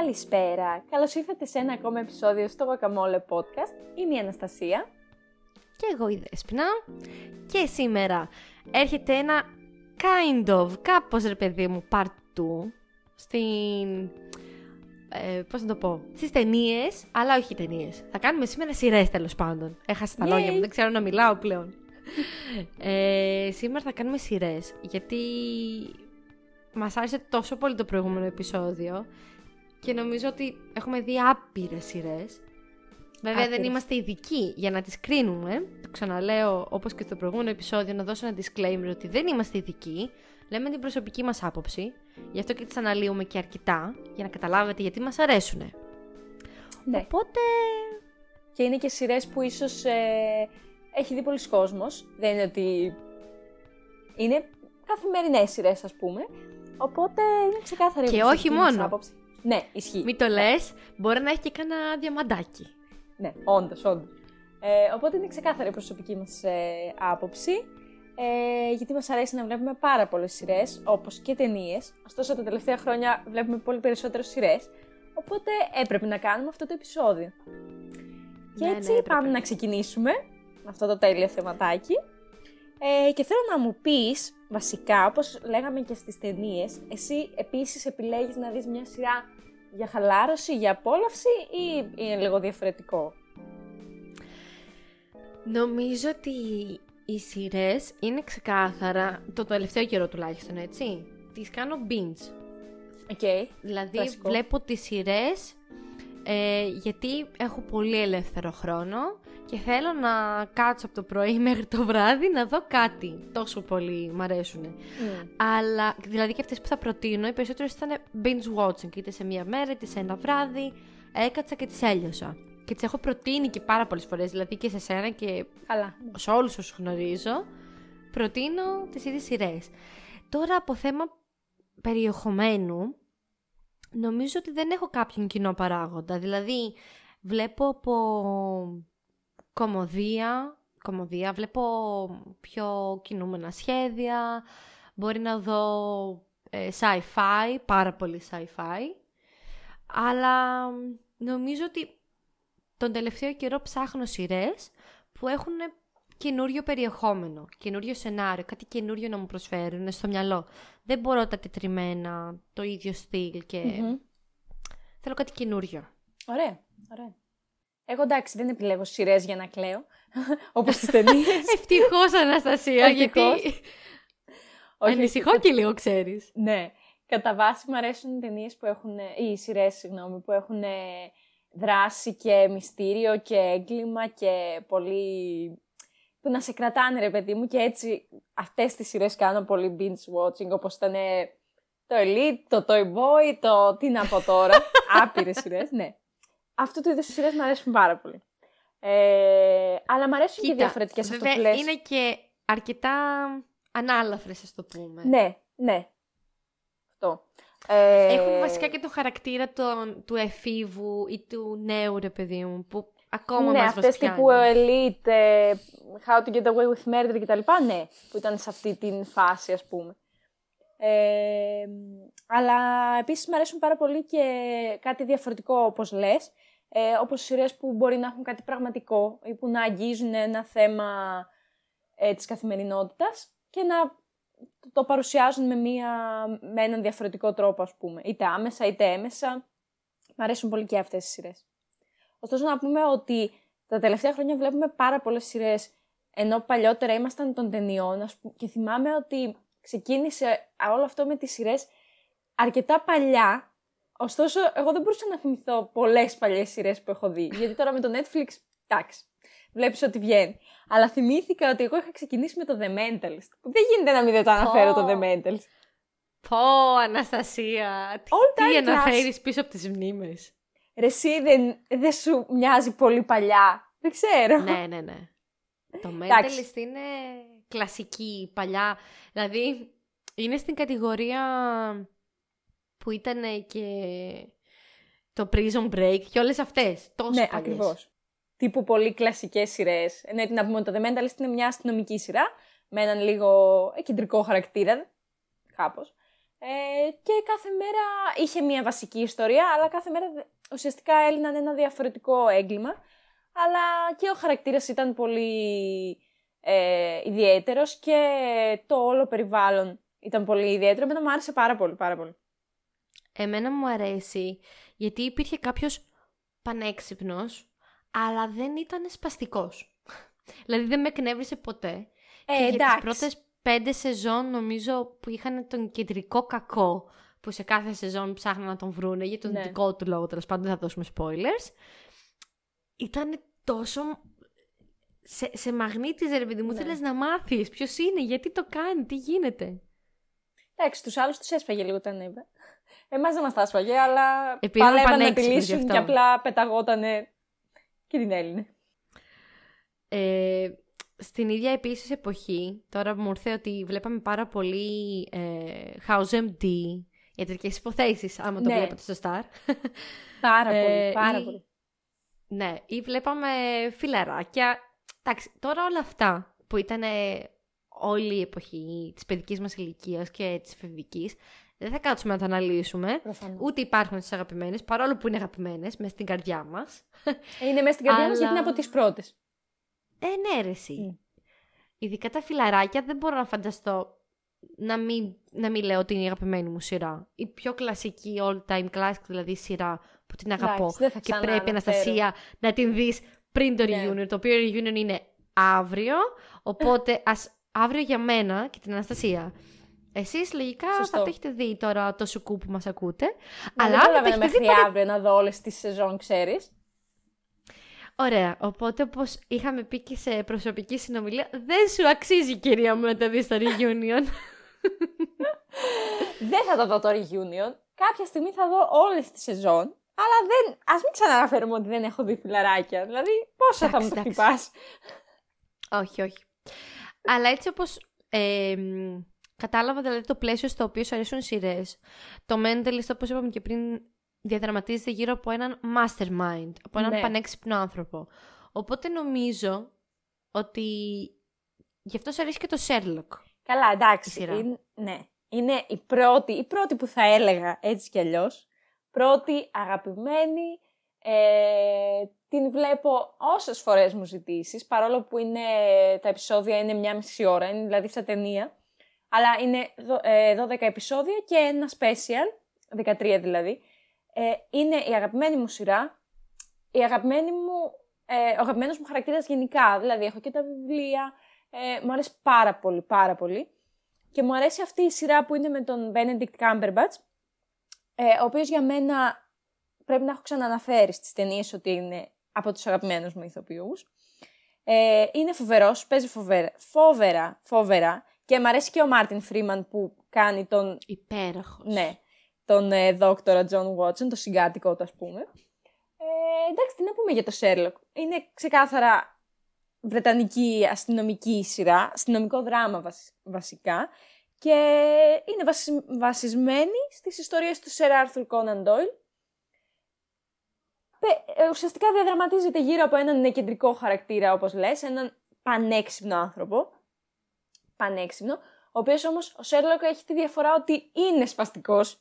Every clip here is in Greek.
Καλησπέρα. Καλώς ήρθατε σε ένα ακόμα επεισόδιο στο Guacamole Podcast. Είμαι η Αναστασία. Και εγώ η Δέσποινα. Και σήμερα έρχεται ένα kind of, κάπως ρε παιδί μου, part 2 στην... Ε, πώς να το πω, στις ταινίες, αλλά όχι ταινίες. Θα κάνουμε σήμερα σειρές τέλος πάντων. Έχασα τα λόγια μου, δεν ξέρω να μιλάω πλέον. ε, σήμερα θα κάνουμε σειρές, γιατί μας άρεσε τόσο πολύ το προηγούμενο επεισόδιο και νομίζω ότι έχουμε δει άπειρες σειρές. Βέβαια δεν είμαστε ειδικοί για να τις κρίνουμε. Το ξαναλέω όπως και στο προηγούμενο επεισόδιο να δώσω ένα disclaimer ότι δεν είμαστε ειδικοί. Λέμε την προσωπική μας άποψη. Γι' αυτό και τις αναλύουμε και αρκετά για να καταλάβετε γιατί μας αρέσουν. Ναι. Οπότε... Και είναι και σειρές που ίσως ε, έχει δει πολλοί κόσμος. Δεν είναι ότι... Είναι καθημερινές σειρές, ας πούμε. Οπότε είναι ξεκάθαρη Και όχι μόνο. Άποψη. Ναι, ισχύει. Μην το λες, μπορεί να έχει και κανένα διαμαντάκι. Ναι, όντως, όντως. Ε, οπότε είναι ξεκάθαρη η προσωπική μας ε, άποψη. Ε, γιατί μας αρέσει να βλέπουμε πάρα πολλές σειρές, όπως και ταινίες. Ωστόσο, τα τελευταία χρόνια βλέπουμε πολύ περισσότερες σειρές. Οπότε έπρεπε να κάνουμε αυτό το επεισόδιο. Και Ναι, έτσι ναι, πάμε να ξεκινήσουμε με αυτό το τέλειο θεματάκι. Ε, και θέλω να μου πεις, βασικά, όπως λέγαμε και στις ταινίες, εσύ επίσης επιλέγεις να δεις μια σειρά για χαλάρωση, για απόλαυση ή είναι λίγο διαφορετικό; Νομίζω ότι οι σειρές είναι ξεκάθαρα, το τελευταίο καιρό τουλάχιστον, έτσι. Τις κάνω binge. Οκ. Δηλαδή Κλασικό. βλέπω τις σειρές ε, γιατί έχω πολύ ελεύθερο χρόνο και θέλω να κάτσω από το πρωί μέχρι το βράδυ να δω κάτι. Τόσο πολύ μ' αρέσουν. Μμ. Αλλά, δηλαδή και αυτές που θα προτείνω, οι περισσότερες ήταν binge watching, είτε σε μία μέρα, είτε σε ένα βράδυ. Έκατσα και τις έλειωσα. Και τις έχω προτείνει και πάρα πολλές φορές, δηλαδή και σε σένα και Καλά. σε όλους όσους γνωρίζω, προτείνω τις ίδιες σειρές. Τώρα από θέμα περιεχομένου, νομίζω ότι δεν έχω κάποιον κοινό παράγοντα. Δηλαδή, βλέπω από κομμωδία, κομμωδία βλέπω πιο κινούμενα σχέδια, μπορεί να δω ε, sci-fi, πάρα πολύ sci-fi, αλλά νομίζω ότι τον τελευταίο καιρό ψάχνω σειρές που έχουν καινούριο περιεχόμενο, καινούριο σενάριο, κάτι καινούριο να μου προσφέρουν στο μυαλό. Δεν μπορώ τα τετριμένα, το ίδιο στυλ και Μμμ. θέλω κάτι καινούριο. Ωραία, ωραία. Εγώ εντάξει, δεν επιλέγω σειρές για να κλαίω, όπως στις ταινίες. Ευτυχώς Αναστασία, Ευτυχώς. γιατί ανησυχώ και λίγο ξέρεις. Ναι. Κατά βάση μου αρέσουν οι ταινίες που έχουν, ή οι σειρές, συγγνώμη, που έχουν ε, δράση και μυστήριο και έγκλημα και πολύ... που να σε κρατάνε ρε παιδί μου και έτσι αυτές τις σειρές κάνω πολύ binge watching όπως ήταν ε, το Elite, το Toy Boy, το τι να πω τώρα, άπειρες σειρές, ναι. Αυτού του είδους οι σειρές μου αρέσουν πάρα πολύ. Ε, αλλά μου αρέσουν και διαφορετικές βέβαια αυτοπλές. είναι και αρκετά ανάλαφρες, ας το πούμε. Ναι, ναι. Αυτό. Ε, Έχουν βασικά και το χαρακτήρα των, του εφήβου ή του νέου, ρε παιδί μου, που ακόμα ναι, μας αυτές βοσκιάνει. τύπου Elite, ε, How to get away with murder κτλ. Ναι, που ήταν σε αυτή την φάση, ας πούμε. Ε, αλλά επίσης μου αρέσουν πάρα πολύ και κάτι διαφορετικό, όπως λες, ε, όπως σειρές που μπορεί να έχουν κάτι πραγματικό ή που να αγγίζουν ένα θέμα ε, της καθημερινότητας και να το παρουσιάζουν με, μία, με έναν διαφορετικό τρόπο, ας πούμε. Είτε άμεσα, είτε έμεσα. Μ' αρέσουν πολύ και αυτές οι σειρές. Ωστόσο να πούμε ότι τα τελευταία χρόνια βλέπουμε πάρα πολλές σειρές, ενώ παλιότερα ήμασταν των ταινιών, ας πούμε, και θυμάμαι ότι ξεκίνησε όλο αυτό με τις σειρές αρκετά παλιά, ωστόσο εγώ δεν μπορούσα να θυμηθώ πολλές παλιές σειρές που έχω δει, γιατί τώρα με το Netflix, εντάξει, βλέπεις ότι βγαίνει. Αλλά θυμήθηκα ότι εγώ είχα ξεκινήσει με το The Mentalist, που δεν γίνεται να μην δεν το αναφέρω το The Mentalist. Πω, Αναστασία, τι, All τι time αναφέρεις πίσω από τις μνήμες; Ρε εσύ δεν, δεν σου μοιάζει πολύ παλιά, δεν ξέρω. ναι, ναι, ναι. Το Εντάξει. Mentalist είναι κλασική, παλιά. Δηλαδή, είναι στην κατηγορία που ήταν και το Prison Break και όλες αυτές. Τόσο ναι, παλιές. ακριβώς. Τύπου πολύ κλασικές σειρές. Ναι, να πούμε ότι το The Mentalist είναι μια αστυνομική σειρά με έναν λίγο ε, κεντρικό χαρακτήρα. Κάπως. Ε, και κάθε μέρα είχε μια βασική ιστορία, αλλά κάθε μέρα ουσιαστικά έλυναν ένα διαφορετικό έγκλημα. Αλλά και ο χαρακτήρας ήταν πολύ ε, ιδιαίτερος και το όλο περιβάλλον ήταν πολύ ιδιαίτερο. Εμένα μου άρεσε πάρα πολύ, πάρα πολύ. Εμένα μου αρέσει γιατί υπήρχε κάποιος πανέξυπνος, αλλά δεν ήταν σπαστικός. δηλαδή δεν με εκνεύρισε ποτέ. Ε, και εντάξει. για τις πρώτες πέντε σεζόν νομίζω που είχαν τον κεντρικό κακό που σε κάθε σεζόν ψάχναν να τον βρούνε για τον Ναι. δικό του λόγο, τέλος πάντων δεν θα δώσουμε spoilers. Ήταν τόσο. Σε, σε μαγνήτιζε, ρε παιδί μου, Ναι. θέλεις να μάθεις ποιος είναι, γιατί το κάνει, τι γίνεται. Εντάξει, τους άλλους τους έσπαγε λίγο τα νεύρα. Εμάς δεν μας τα έσπαγε, αλλά Επειδή είμαι παλεύαν να τη πανέξυπνη γι' λύσουν αυτό. και απλά πεταγότανε και την Έλληνε. Ε, στην ίδια επίσης εποχή, τώρα μου ήρθε ότι βλέπαμε πάρα πολύ ε, House MD, ιατρικές υποθέσεις, άμα το Ναι. βλέπετε στο Star. Πάρα Ε, πολύ, πάρα ή- πολύ. Ναι, ή βλέπαμε φιλαράκια. Εντάξει, τώρα όλα αυτά που ήταν όλη η εποχή της παιδικής μας ηλικίας και της εφηβικής, δεν θα κάτσουμε να τα αναλύσουμε. Προφανώς. Ούτε υπάρχουν στις αγαπημένες, παρόλο που είναι αγαπημένες, μέσα στην καρδιά μας. Είναι μέσα στην καρδιά μας γιατί είναι Αλλά- από τις πρώτες. Ε, ναι, ρε, εσύ. Μμ. Ειδικά τα φιλαράκια δεν μπορώ να φανταστώ να μην, να μην λέω ότι είναι η αγαπημένη μου σειρά. Η πιο κλασική all time classic δηλαδή σειρά που την αγαπώ. Εντάξει, δεν θα και ξανά πρέπει, αναφέρω. Αναστασία, να την δεις πριν το Ναι. reunion. Το οποίο reunion είναι αύριο, οπότε ας, αύριο για μένα και την Αναστασία. Εσείς λογικά Σωστό. θα το έχετε δει τώρα το σουκού που μας ακούτε. Μα αλλά δεν αν το προλαβαίνω έχετε δει μέχρι αύριο να δω όλες τις σεζόν, ξέρεις. Ωραία. Οπότε, όπως είχαμε πει και σε προσωπική συνομιλία, δεν σου αξίζει, κυρία μου, να τα δεις στο reunion. δεν θα το δω το reunion. Κάποια στιγμή θα δω όλες τις σεζόν. Αλλά δεν, ας μην ξαναναφέρουμε ότι δεν έχω δει φιλαράκια. Δηλαδή, πόσα θα μου Εντάξει, τα εντάξει. χτυπάς. όχι, όχι. Αλλά έτσι όπως. Ε, μ, κατάλαβα δηλαδή το πλαίσιο στο οποίο σου αρέσουν σειρές. Το Mentalist, όπω είπαμε και πριν, διαδραματίζεται γύρω από έναν mastermind, από έναν Ναι. πανέξυπνο άνθρωπο. Οπότε νομίζω ότι γι' αυτό σου αρέσει και το Sherlock. Καλά, εντάξει. Η σειρά. Είναι, ναι. Είναι η πρώτη, η πρώτη που θα έλεγα έτσι κι αλλιώς. Πρώτη, αγαπημένη. Ε, την βλέπω όσες φορές μου ζητήσεις, παρόλο που είναι, τα επεισόδια είναι μια μισή ώρα, είναι δηλαδή σαν ταινία. Αλλά είναι δο- ε, 12 επεισόδια και ένα special, 13 δηλαδή. Ε, είναι η αγαπημένη μου σειρά, η αγαπημένη μου, ε, ο αγαπημένος μου χαρακτήρας γενικά. Δηλαδή έχω και τα βιβλία, ε, μου αρέσει πάρα πολύ, πάρα πολύ. Και μου αρέσει αυτή η σειρά που είναι με τον Benedict Cumberbatch, ε, ο οποίος για μένα πρέπει να έχω ξαναναφέρει στις ταινίες ότι είναι από τους αγαπημένους μου ηθοποιούς. Ε, είναι φοβερός, παίζει φοβέρα, φοβερά, φοβερά. Και μου αρέσει και ο Μάρτιν Φρήμαν που κάνει τον, Υπέροχος. ναι, τον ε, δόκτορα Τζον Βότσον, το συγκάτοικο του ας πούμε. Ε, εντάξει, τι να πούμε για το Sherlock. Είναι ξεκάθαρα βρετανική αστυνομική σειρά, αστυνομικό δράμα βασ- βασικά και είναι βασι- βασισμένη στις ιστορίες του Sir Arthur Conan Doyle. Πε- ε, ουσιαστικά διαδραματίζεται γύρω από έναν κεντρικό χαρακτήρα, όπως λες, έναν πανέξυπνο άνθρωπο. Πανέξυπνο, ο οποίος όμως ο Sherlock έχει τη διαφορά ότι είναι σπαστικός,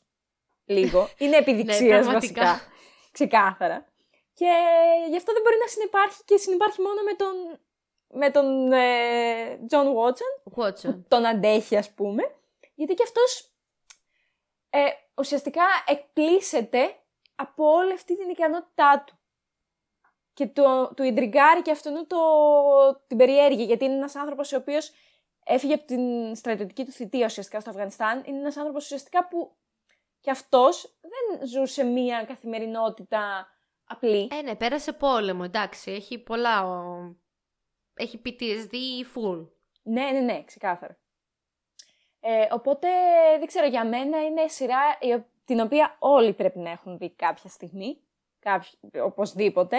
λίγο. Είναι επιδειξίας Ναι, πραγματικά. βασικά, ξεκάθαρα. Και γι' αυτό δεν μπορεί να συνεπάρχει και συνεπάρχει μόνο με τον, με τον ε, John Watson, Watson. που τον αντέχει ας πούμε, γιατί και αυτός ε, ουσιαστικά εκπλήσεται από όλη αυτή την ικανότητά του. Και το, του ιντριγκάρει και αυτόν το, την περιέργεια, γιατί είναι ένας άνθρωπος ο οποίος έφυγε από την στρατιωτική του θητεία ουσιαστικά στο Αφγανιστάν. Είναι ένας άνθρωπος ουσιαστικά που και αυτός δεν ζούσε μία καθημερινότητα απλή. Ε, ναι, πέρασε πόλεμο, εντάξει. Έχει πολλά. ο- Έχει PTSD full. Ναι, ναι, ναι, ξεκάθαρα. Ε, οπότε, δεν ξέρω, για μένα είναι σειρά η ο- την οποία όλοι πρέπει να έχουν δει κάποια στιγμή, κάποι- οπωσδήποτε.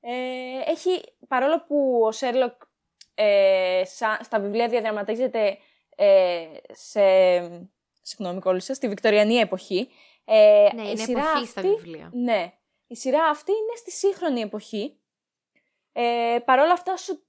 Ε, έχει, παρόλο που ο Σέρλοκ ε, σα- στα βιβλία διαδραματίζεται ε, σε, συγγνώμη κόλλησα, στη Βικτωριανή εποχή. Ε, Ναι, η είναι σειρά εποχή στα αυτή- βιβλία. Ναι. Η σειρά αυτή είναι στη σύγχρονη εποχή. Ε, Παρ' όλα αυτά σου,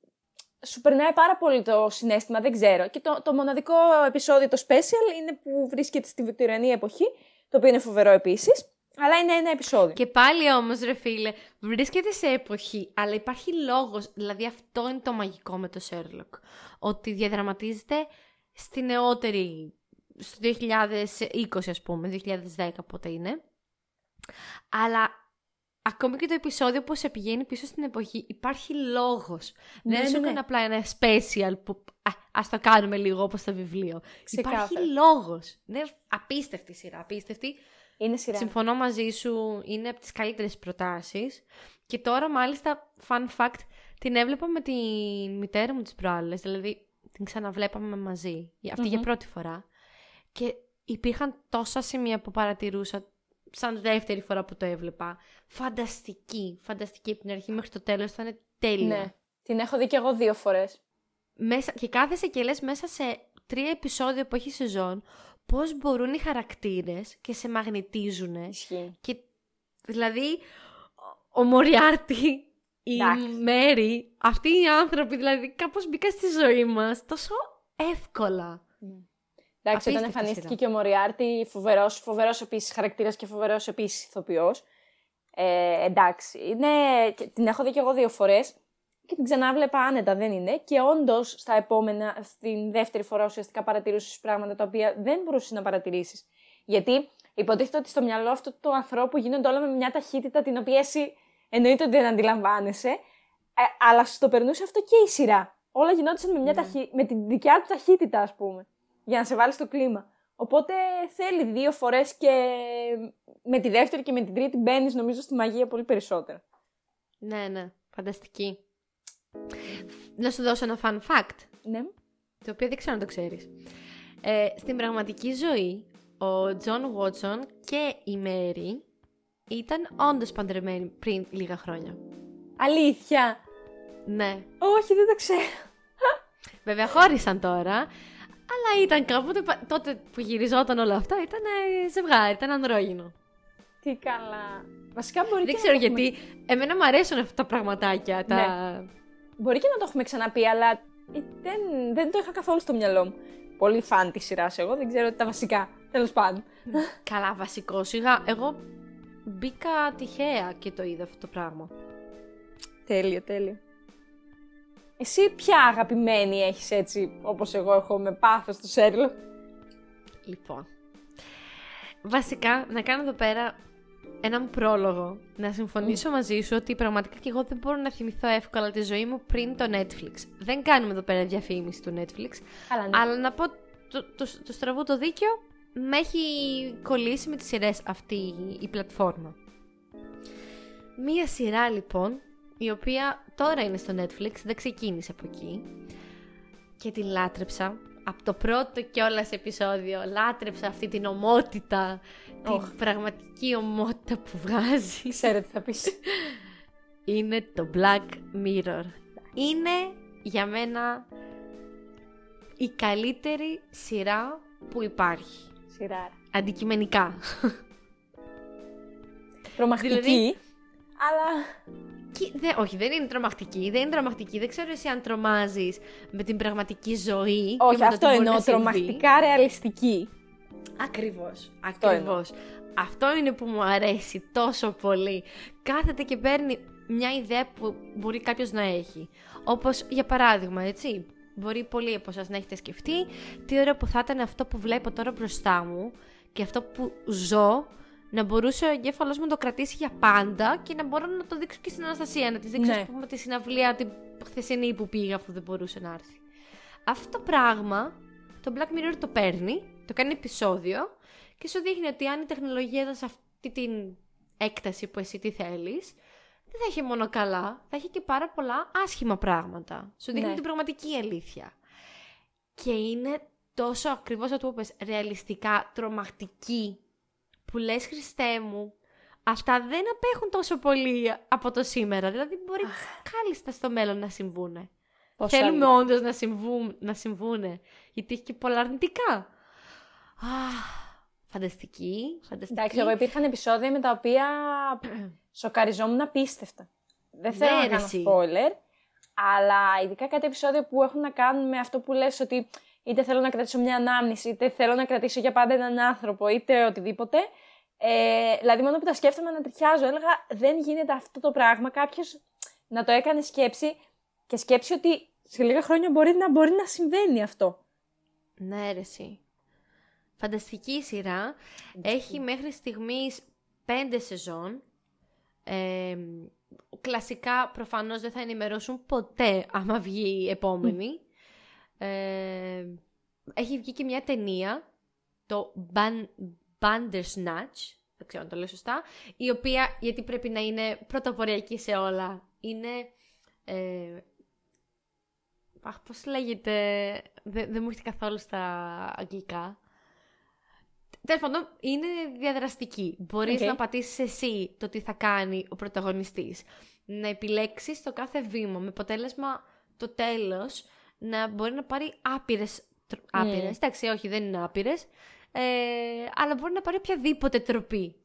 σου περνάει πάρα πολύ το συνέστημα, δεν ξέρω. Και το, το μοναδικό επεισόδιο, το special, είναι που βρίσκεται στη Βικτωριανή εποχή, το οποίο είναι φοβερό επίσης. Αλλά είναι ένα επεισόδιο. Και πάλι όμως, ρε φίλε, βρίσκεται σε εποχή, αλλά υπάρχει λόγος. Δηλαδή, αυτό είναι το μαγικό με το Sherlock. Ότι διαδραματίζεται στη νεότερη. στο 2020, ας πούμε, 2010 πότε είναι. Αλλά ακόμη και το επεισόδιο που σε πηγαίνει πίσω στην εποχή, υπάρχει λόγος. Ναι, Δεν ναι, είναι ναι. απλά ένα special που α, ας το κάνουμε λίγο όπως το βιβλίο. Ξεκάθαρα. Υπάρχει λόγος. Είναι απίστευτη σειρά, απίστευτη. Είναι σειρά. Συμφωνώ μαζί σου, είναι από τις καλύτερες προτάσεις. Και τώρα μάλιστα, fun fact, την έβλεπα με τη μητέρα μου τις προάλλες, δηλαδή την ξαναβλέπαμε μαζί, αυτή για Μμμ. πρώτη φορά. Και υπήρχαν τόσα σημεία που παρατηρούσα σαν δεύτερη φορά που το έβλεπα. Φανταστική, φανταστική από την αρχή μέχρι το τέλος, ήταν τέλεια. Ναι. Την έχω δει κι εγώ δύο φορές. Μέσα, και κάθεσαι και λες μέσα σε τρία επεισόδια που έχει σεζόν, πώς μπορούν οι χαρακτήρες και σε μαγνητίζουν. Ισχύει. Και δηλαδή, ο Μοριάρτη, η Εντάξει. Μέρη, αυτοί οι άνθρωποι δηλαδή κάπως μπήκαν στη ζωή μας τόσο εύκολα. Εντάξει, όταν Απίστευτη εμφανίστηκε σειρά. και ο Μοριάρτη, φοβερός φοβερός επίσης χαρακτήρας και φοβερός επίσης ηθοποιός. Ε, εντάξει, είναι, και την έχω δει κι εγώ δύο φορές και την ξανάβλεπα άνετα, δεν είναι. Και όντως στα επόμενα, στην δεύτερη φορά ουσιαστικά παρατηρούσες πράγματα τα οποία δεν μπορούσες να παρατηρήσεις. Γιατί υποτίθεται ότι στο μυαλό αυτού του ανθρώπου γίνονται όλα με μια ταχύτητα την οποία εσύ εννοείται ότι δεν αντιλαμβάνεσαι, ε, αλλά στο περνούσε αυτό και η σειρά. Όλα γινόντουσαν με, μια Ναι. ταχύ... με την δικιά του ταχύτητα, ας πούμε για να σε βάλει στο κλίμα. Οπότε θέλει δύο φορές και με τη δεύτερη και με την τρίτη μπαίνεις, νομίζω, στη μαγεία πολύ περισσότερο. Ναι, ναι, φανταστική. Να σου δώσω ένα fun fact, Ναι. το οποίο δεν ξέρω αν το ξέρεις. Ε, στην πραγματική ζωή, ο Τζον Βότσον και η Μέρη ήταν όντως παντρεμένοι πριν λίγα χρόνια. Αλήθεια. Ναι. Όχι, δεν το ξέρω. Βέβαια χώρισαν τώρα, αλλά ήταν κάποτε, πα- τότε που γυριζόταν όλα αυτά, ήταν ε, ζευγάρι, ήταν ανδρόγυνο. Τι καλά. Βασικά μπορεί Δεν και ξέρω να το έχουμε- γιατί, εμένα μου αρέσουν αυτά τα πραγματάκια, τα... Μπορεί και να το έχουμε ξαναπεί, αλλά ε, δεν, δεν το είχα καθόλου στο μυαλό μου. Πολύ φαν της σειράς εγώ, δεν ξέρω τα βασικά. Τέλος πάντων. Καλά, βασικό σιγά. Εγώ μπήκα τυχαία και το είδα αυτό το πράγμα. Τέλειο, τέλειο. Εσύ ποια αγαπημένη έχεις έτσι, όπως εγώ έχω με πάθος του Σέρλο. Λοιπόν. Βασικά, να κάνω εδώ πέρα έναν πρόλογο. Να συμφωνήσω μαζί σου ότι πραγματικά και εγώ δεν μπορώ να θυμηθώ εύκολα τη ζωή μου πριν το Netflix. Δεν κάνουμε εδώ πέρα διαφήμιση του Netflix. Αλλά ναι. Αλλά να πω το, το, το στραβό το δίκιο, με έχει κολλήσει με τις σειρές αυτή η, η πλατφόρμα. Μία σειρά λοιπόν, η οποία τώρα είναι στο Netflix, δεν ξεκίνησε από εκεί και την λάτρεψα. Από το πρώτο κιόλα επεισόδιο λάτρεψα αυτή την ομότητα, την Οχ. πραγματική ομότητα που βγάζει. Ξέρω τι θα πεις. Είναι το Black Mirror. Είναι για μένα η καλύτερη σειρά που υπάρχει. Σειρά. Αντικειμενικά. Τρομακτική, Δηλαδή- αλλά Και, δε, όχι, δεν είναι τρομακτική. Δεν είναι τρομακτική. Δεν ξέρω εσύ αν τρομάζεις με την πραγματική ζωή. και όχι, με το αυτό τι μπορεί εννοώ, να συμβεί. τρομακτικά ρεαλιστική. Ακριβώς. Αυτό Ακριβώς. Αυτό είναι που μου αρέσει τόσο πολύ. Κάθεται και παίρνει μια ιδέα που μπορεί κάποιος να έχει. Όπως για παράδειγμα, έτσι. Μπορεί πολλοί από εσάς να έχετε σκεφτεί τι ωραίο που θα ήταν αυτό που βλέπω τώρα μπροστά μου και αυτό που ζω να μπορούσε ο εγκέφαλος μου να το κρατήσει για πάντα και να μπορώ να το δείξω και στην Αναστασία. Να της δείξω, Ναι. ας πούμε, τη συναυλία την χθεσινή που πήγα αφού δεν μπορούσε να έρθει. Αυτό το πράγμα το Black Mirror το παίρνει, το κάνει επεισόδιο και σου δείχνει ότι αν η τεχνολογία ήταν σε αυτή την έκταση που εσύ τι θέλεις, δεν θα έχει μόνο καλά, θα έχει και πάρα πολλά άσχημα πράγματα. Σου δείχνει Ναι. την πραγματική αλήθεια. Και είναι τόσο ακριβώς αυτό που είπες, ρεαλιστικά, τρομακτική, που λες Χριστέ μου, αυτά δεν απέχουν τόσο πολύ από το σήμερα. Δηλαδή μπορεί κάλλιστα στο μέλλον να συμβούνε. Πόσα Θέλουμε άλλη. όντως να, συμβούν, να συμβούνε. Γιατί έχει και πολλά αρνητικά. Αχ, φανταστική, φανταστική. Εντάξει, εγώ υπήρχαν επεισόδια με τα οποία σοκαριζόμουν απίστευτα. Δεν θέλω Ναι, να ρε κάνω εσύ. spoiler, αλλά ειδικά κάτι επεισόδια που έχουν να κάνουν με αυτό που λες ότι είτε θέλω να κρατήσω μια ανάμνηση, είτε θέλω να κρατήσω για πάντα έναν άνθρωπο, είτε οτιδήποτε. Ε, δηλαδή, μόνο που τα σκέφτομαι να τριχιάζω, έλεγα δεν γίνεται αυτό το πράγμα. Κάποιος να το έκανε σκέψη και σκέψη ότι σε λίγα χρόνια μπορεί να, μπορεί να συμβαίνει αυτό. Ναι, αίρεση. Φανταστική σειρά. Έχει μέχρι στιγμής πέντε σεζόν. Ε, κλασικά προφανώς δεν θα ενημερώσουν ποτέ άμα βγει η επόμενη. Ε, έχει βγει και μια ταινία, το Bandersnatch, δεν ξέρω αν το λέω σωστά, η οποία, γιατί πρέπει να είναι πρωτοποριακή σε όλα, είναι... Ε, αχ, πώς λέγεται, δεν, δεν μου έρχεται καθόλου στα αγγλικά. Τέλος πάντων, είναι διαδραστική. Μπορείς να πατήσεις εσύ το τι θα κάνει ο πρωταγωνιστής. Να επιλέξεις το κάθε βήμα με αποτέλεσμα το τέλος να μπορεί να πάρει άπειρες. Άπειρες. Εντάξει, όχι, δεν είναι άπειρες. Ε, αλλά μπορεί να πάρει οποιαδήποτε τροπή.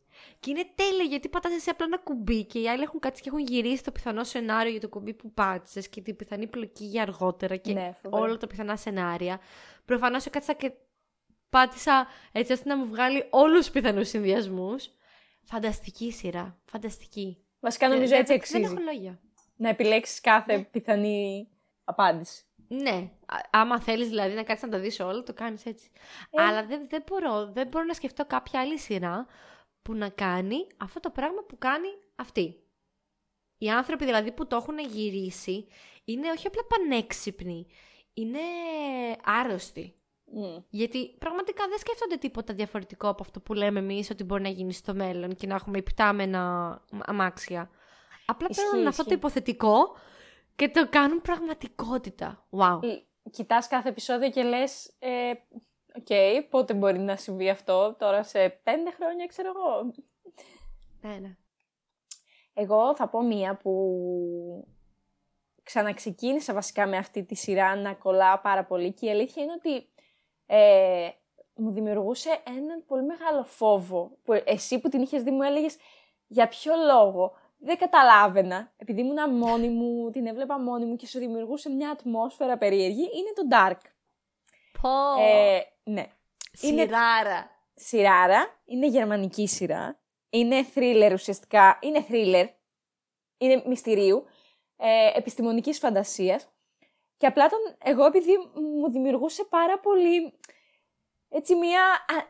Και είναι τέλειο γιατί πατάς εσύ απλά ένα κουμπί και οι άλλοι έχουν κάτσει και έχουν γυρίσει το πιθανό σενάριο για το κουμπί που πάτησες και την πιθανή πλοκή για αργότερα και ναι, όλα τα πιθανά σενάρια. Προφανώς έκατσα και πάτησα έτσι ώστε να μου βγάλει όλους τους πιθανούς συνδυασμούς. Φανταστική σειρά. Φανταστική. Βασικά νομίζω έτσι εξή. Δεν έχω λόγια. Να επιλέξεις κάθε ναι. πιθανή απάντηση. Ναι. Άμα θέλεις δηλαδή να κάτσεις να τα δεις όλα, το κάνεις έτσι. Ε. Αλλά δεν, δεν, μπορώ, δεν μπορώ να σκεφτώ κάποια άλλη σειρά που να κάνει αυτό το πράγμα που κάνει αυτή. Οι άνθρωποι δηλαδή που το έχουν γυρίσει είναι όχι απλά πανέξυπνοι, είναι άρρωστοι. Γιατί πραγματικά δεν σκέφτονται τίποτα διαφορετικό από αυτό που λέμε εμείς ότι μπορεί να γίνει στο μέλλον και να έχουμε ιπτάμενα αμάξια. Απλά παίρνουν αυτό το υποθετικό και το κάνουν πραγματικότητα. Wow. Κοιτάς κάθε επεισόδιο και λες, ε, οκ, okay, πότε μπορεί να συμβεί αυτό, τώρα σε πέντε χρόνια ξέρω εγώ. Ναι, ναι. Εγώ θα πω μία που ξαναξεκίνησα βασικά με αυτή τη σειρά να κολλάω πάρα πολύ και η αλήθεια είναι ότι ε, μου δημιουργούσε έναν πολύ μεγάλο φόβο. Που εσύ που την είχες δει μου έλεγες για ποιο λόγο. Δεν καταλάβαινα, επειδή ήμουν μόνη μου, την έβλεπα μόνη μου και σου δημιουργούσε μια ατμόσφαιρα περίεργη, είναι το Dark. Πω! Ε, ναι. Σειράρα. Είναι... Σειράρα, είναι γερμανική σειρά, είναι thriller ουσιαστικά, είναι thriller, είναι μυστηρίου, ε, επιστημονικής φαντασίας και απλά τον, εγώ επειδή μου δημιουργούσε πάρα πολύ έτσι μια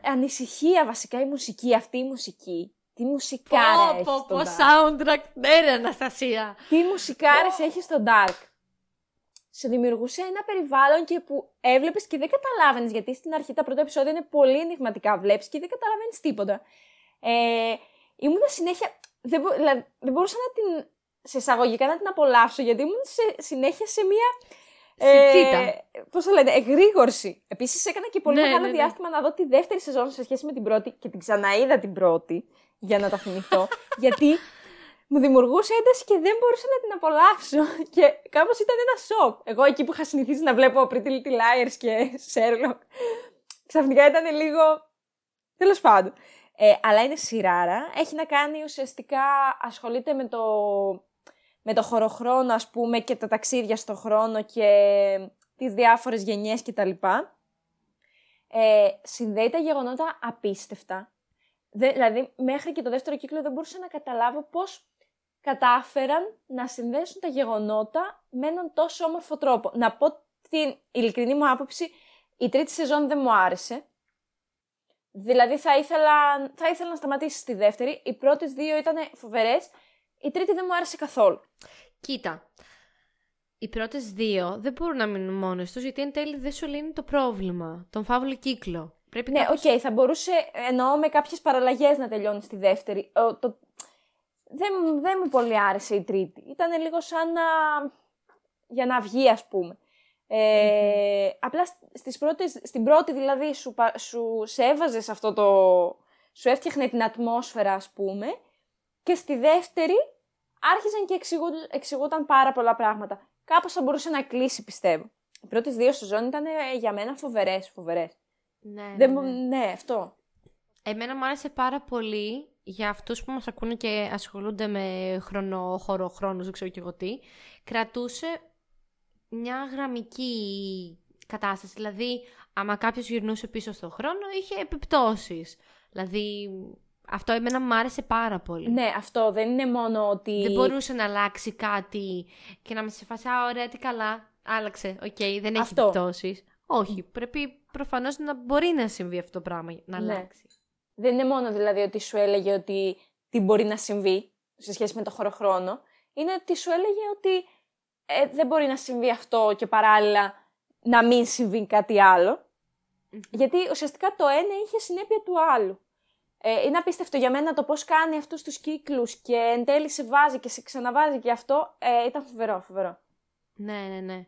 ανησυχία βασικά η μουσική, αυτή η μουσική. Τι μουσικάρα έχεις στο πω, soundtrack, ναι ρε Αναστασία. Τι μουσικάρες έχεις στο Dark; Σε δημιουργούσε ένα περιβάλλον και που έβλεπες και δεν καταλάβαινες γιατί στην αρχή τα πρώτα επεισόδια είναι πολύ ενηγματικά. Βλέπεις και δεν καταλαβαίνει τίποτα. Ε, ήμουν συνέχεια. Δεν, μπο, δηλαδή, δεν μπορούσα να την. σε εισαγωγικά να την απολαύσω γιατί ήμουν σε, συνέχεια σε μια ε, Πώς το λένε, εγρήγορση. Επίσης έκανα και πολύ ναι, μεγάλο ναι, ναι. διάστημα να δω τη δεύτερη σεζόν σε σχέση με την πρώτη και την ξαναείδα την πρώτη για να τα θυμηθώ. γιατί μου δημιουργούσε ένταση και δεν μπορούσα να την απολαύσω. Και κάπως ήταν ένα σοκ. Εγώ εκεί που είχα συνηθίσει να βλέπω Pretty Little Liars και Sherlock, ξαφνικά ήταν λίγο. Τέλος πάντων. Ε, αλλά είναι σειράρα. Έχει να κάνει ουσιαστικά, ασχολείται με το με το χωροχρόνο ας πούμε και τα ταξίδια στο χρόνο και τις διάφορες γενιές κτλ. Ε, συνδέει τα γεγονότα απίστευτα. Δηλαδή, μέχρι και το δεύτερο κύκλο δεν μπορούσα να καταλάβω πώς κατάφεραν να συνδέσουν τα γεγονότα με έναν τόσο όμορφο τρόπο. Να πω την ειλικρινή μου άποψη, η τρίτη σεζόν δεν μου άρεσε. Δηλαδή θα ήθελα, θα ήθελα να σταματήσει στη δεύτερη. Οι πρώτες δύο ήταν φοβερές η τρίτη δεν μου άρεσε καθόλου. Κοίτα. Οι πρώτες δύο δεν μπορούν να μείνουν μόνες τους γιατί εν τέλει δεν σου λύνει το πρόβλημα. Τον φαύλο κύκλο. Πρέπει ναι, OK, okay, θα μπορούσε εννοώ με κάποιες παραλλαγές να τελειώνει στη δεύτερη. το... δεν, δεν μου πολύ άρεσε η τρίτη. Ήταν λίγο σαν να. για να βγει, ας πούμε. Ε, Απλά στις πρώτες, στην πρώτη δηλαδή σου, σου σε έβαζε αυτό το... σου έφτιαχνε την ατμόσφαιρα ας πούμε και στη δεύτερη άρχιζαν και εξηγούταν πάρα πολλά πράγματα. Κάπως θα μπορούσε να κλείσει, πιστεύω. Οι πρώτες δύο σεζόν ήταν ε, για μένα φοβερές, φοβερές. Ναι, ναι, ναι. ναι, αυτό. Εμένα μου άρεσε πάρα πολύ για αυτούς που μας ακούνε και ασχολούνται με χρόνο, χώρο, χρόνος, δεν ξέρω και εγώ τι. Κρατούσε μια γραμμική κατάσταση. Δηλαδή, άμα κάποιος γυρνούσε πίσω στον χρόνο, είχε επιπτώσεις. Δηλαδή, αυτό εμένα μου άρεσε πάρα πολύ. Ναι, αυτό δεν είναι μόνο ότι. Δεν μπορούσε να αλλάξει κάτι και να 'ναι σε φάση, α, ωραία, τι καλά, άλλαξε, οκ, δεν έχει Αυτό. επιπτώσεις. Όχι, πρέπει προφανώς να μπορεί να συμβεί αυτό το πράγμα, να Ναι. αλλάξει. Δεν είναι μόνο δηλαδή ότι σου έλεγε ότι τι μπορεί να συμβεί σε σχέση με το χωροχρόνο. Είναι ότι σου έλεγε ότι ε, δεν μπορεί να συμβεί αυτό και παράλληλα να μην συμβεί κάτι άλλο. Γιατί ουσιαστικά το ένα είχε συνέπεια του άλλου. Ε, είναι απίστευτο για μένα το πώς κάνει αυτούς τους κύκλους και εν τέλει σε βάζει και σε ξαναβάζει και αυτό ε, ήταν φοβερό, φοβερό. Ναι, ναι, ναι.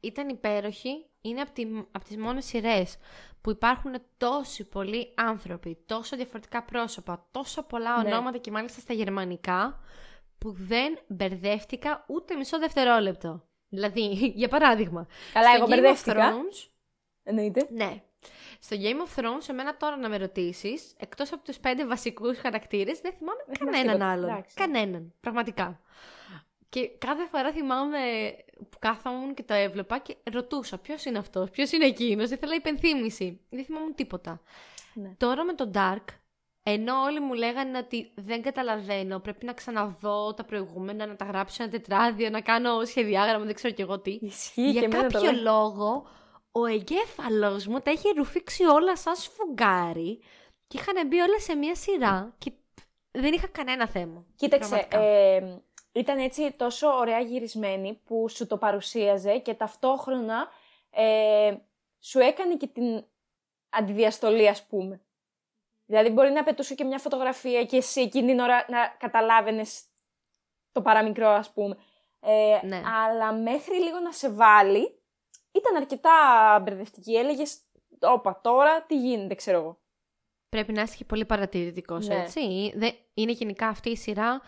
Ήταν υπέροχη. Είναι από, τη, από τις μόνες σειρές που υπάρχουν τόσοι πολλοί άνθρωποι, τόσο διαφορετικά πρόσωπα, τόσο πολλά Ναι. ονόματα και μάλιστα στα γερμανικά, που δεν μπερδεύτηκα ούτε μισό δευτερόλεπτο. Δηλαδή, για παράδειγμα. Καλά, στο εγώ Game of μπερδεύτηκα. Thrones, Εννοείται. ναι. Στο Game of Thrones, εμένα τώρα να με ρωτήσεις, εκτός από τους πέντε βασικούς χαρακτήρες, δεν θυμάμαι Δεν θυμάσαι κανέναν τίποτα. άλλον. Εντάξει. Κανέναν. Πραγματικά. Και κάθε φορά θυμάμαι που κάθαμουν και το έβλεπα και ρωτούσα ποιος είναι αυτός, ποιος είναι εκείνος; Ήθελα υπενθύμηση. Δεν θυμάμαι τίποτα. Ναι. Τώρα με το Dark, ενώ όλοι μου λέγανε ότι δεν καταλαβαίνω, πρέπει να ξαναδώ τα προηγούμενα, να τα γράψω σε ένα τετράδιο, να κάνω σχεδιάγραμμα, δεν ξέρω κι εγώ τι. Ισχύει Για και εμένα το κάποιο λέω. λόγο, ο εγκέφαλος μου τα είχε ρουφήξει όλα σαν σφουγγάρι και είχαν μπει όλα σε μία σειρά και δεν είχα κανένα θέμα. Κοίταξε, Πραγματικά. ε, ήταν έτσι τόσο ωραία γυρισμένη που σου το παρουσίαζε και ταυτόχρονα ε, σου έκανε και την αντιδιαστολή, ας πούμε. Δηλαδή μπορεί να πετούσε και μια φωτογραφία και εσύ εκείνη την ώρα να καταλάβαινες το παραμικρό, ας πούμε. Ε, Ναι. Αλλά μέχρι λίγο να σε βάλει, ήταν αρκετά μπερδευτική. Έλεγες, όπα, τώρα τι γίνεται, ξέρω εγώ. Πρέπει να είσαι και πολύ παρατηρητικός, Ναι. έτσι. Δεν- Είναι γενικά αυτή η σειρά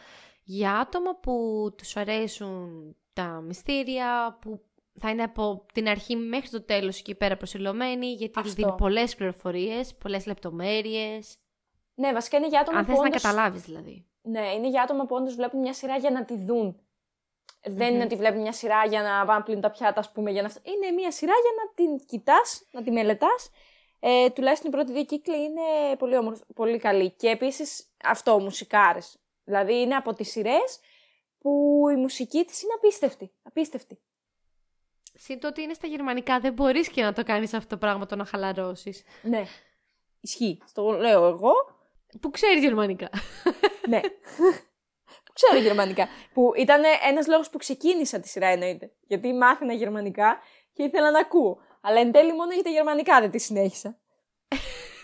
για άτομα που τους αρέσουν τα μυστήρια, που θα είναι από την αρχή μέχρι το τέλος εκεί πέρα προσιλωμένοι, γιατί Αυτό. δίνει πολλές πληροφορίες, πολλές λεπτομέρειες. Ναι, βασικά είναι για άτομα Αν που θες να όντως- καταλάβεις δηλαδή. Ναι, είναι για άτομα που όντως βλέπουν μια σειρά για να τη δουν. Δεν Μμμ. είναι ότι βλέπουν μια σειρά για να πάνε να πλύνουν τα πιάτα, ας πούμε. Για να... αυτα- Είναι μια σειρά για να την κοιτάς, να τη μελετάς. Ε, τουλάχιστον οι πρώτοι δύο κύκλοι είναι πολύ, όμορφ- πολύ καλή. Και επίσης αυτό, μουσικάρες. Δηλαδή είναι από τις σειρές που η μουσική της είναι απίστευτη. Απίστευτη. Συν το ότι είναι στα γερμανικά, δεν μπορείς και να το κάνεις αυτό το πράγμα το να χαλαρώσεις. Ναι. Ισχύει. Στο λέω εγώ. Που ξέρεις γερμανικά. Ναι. Που ξέρω γερμανικά. Που ήταν ένας λόγος που ξεκίνησα τη σειρά, εννοείται. Γιατί μάθαινα γερμανικά και ήθελα να ακούω. Αλλά εν τέλει μόνο για τα γερμανικά δεν τη συνέχισα.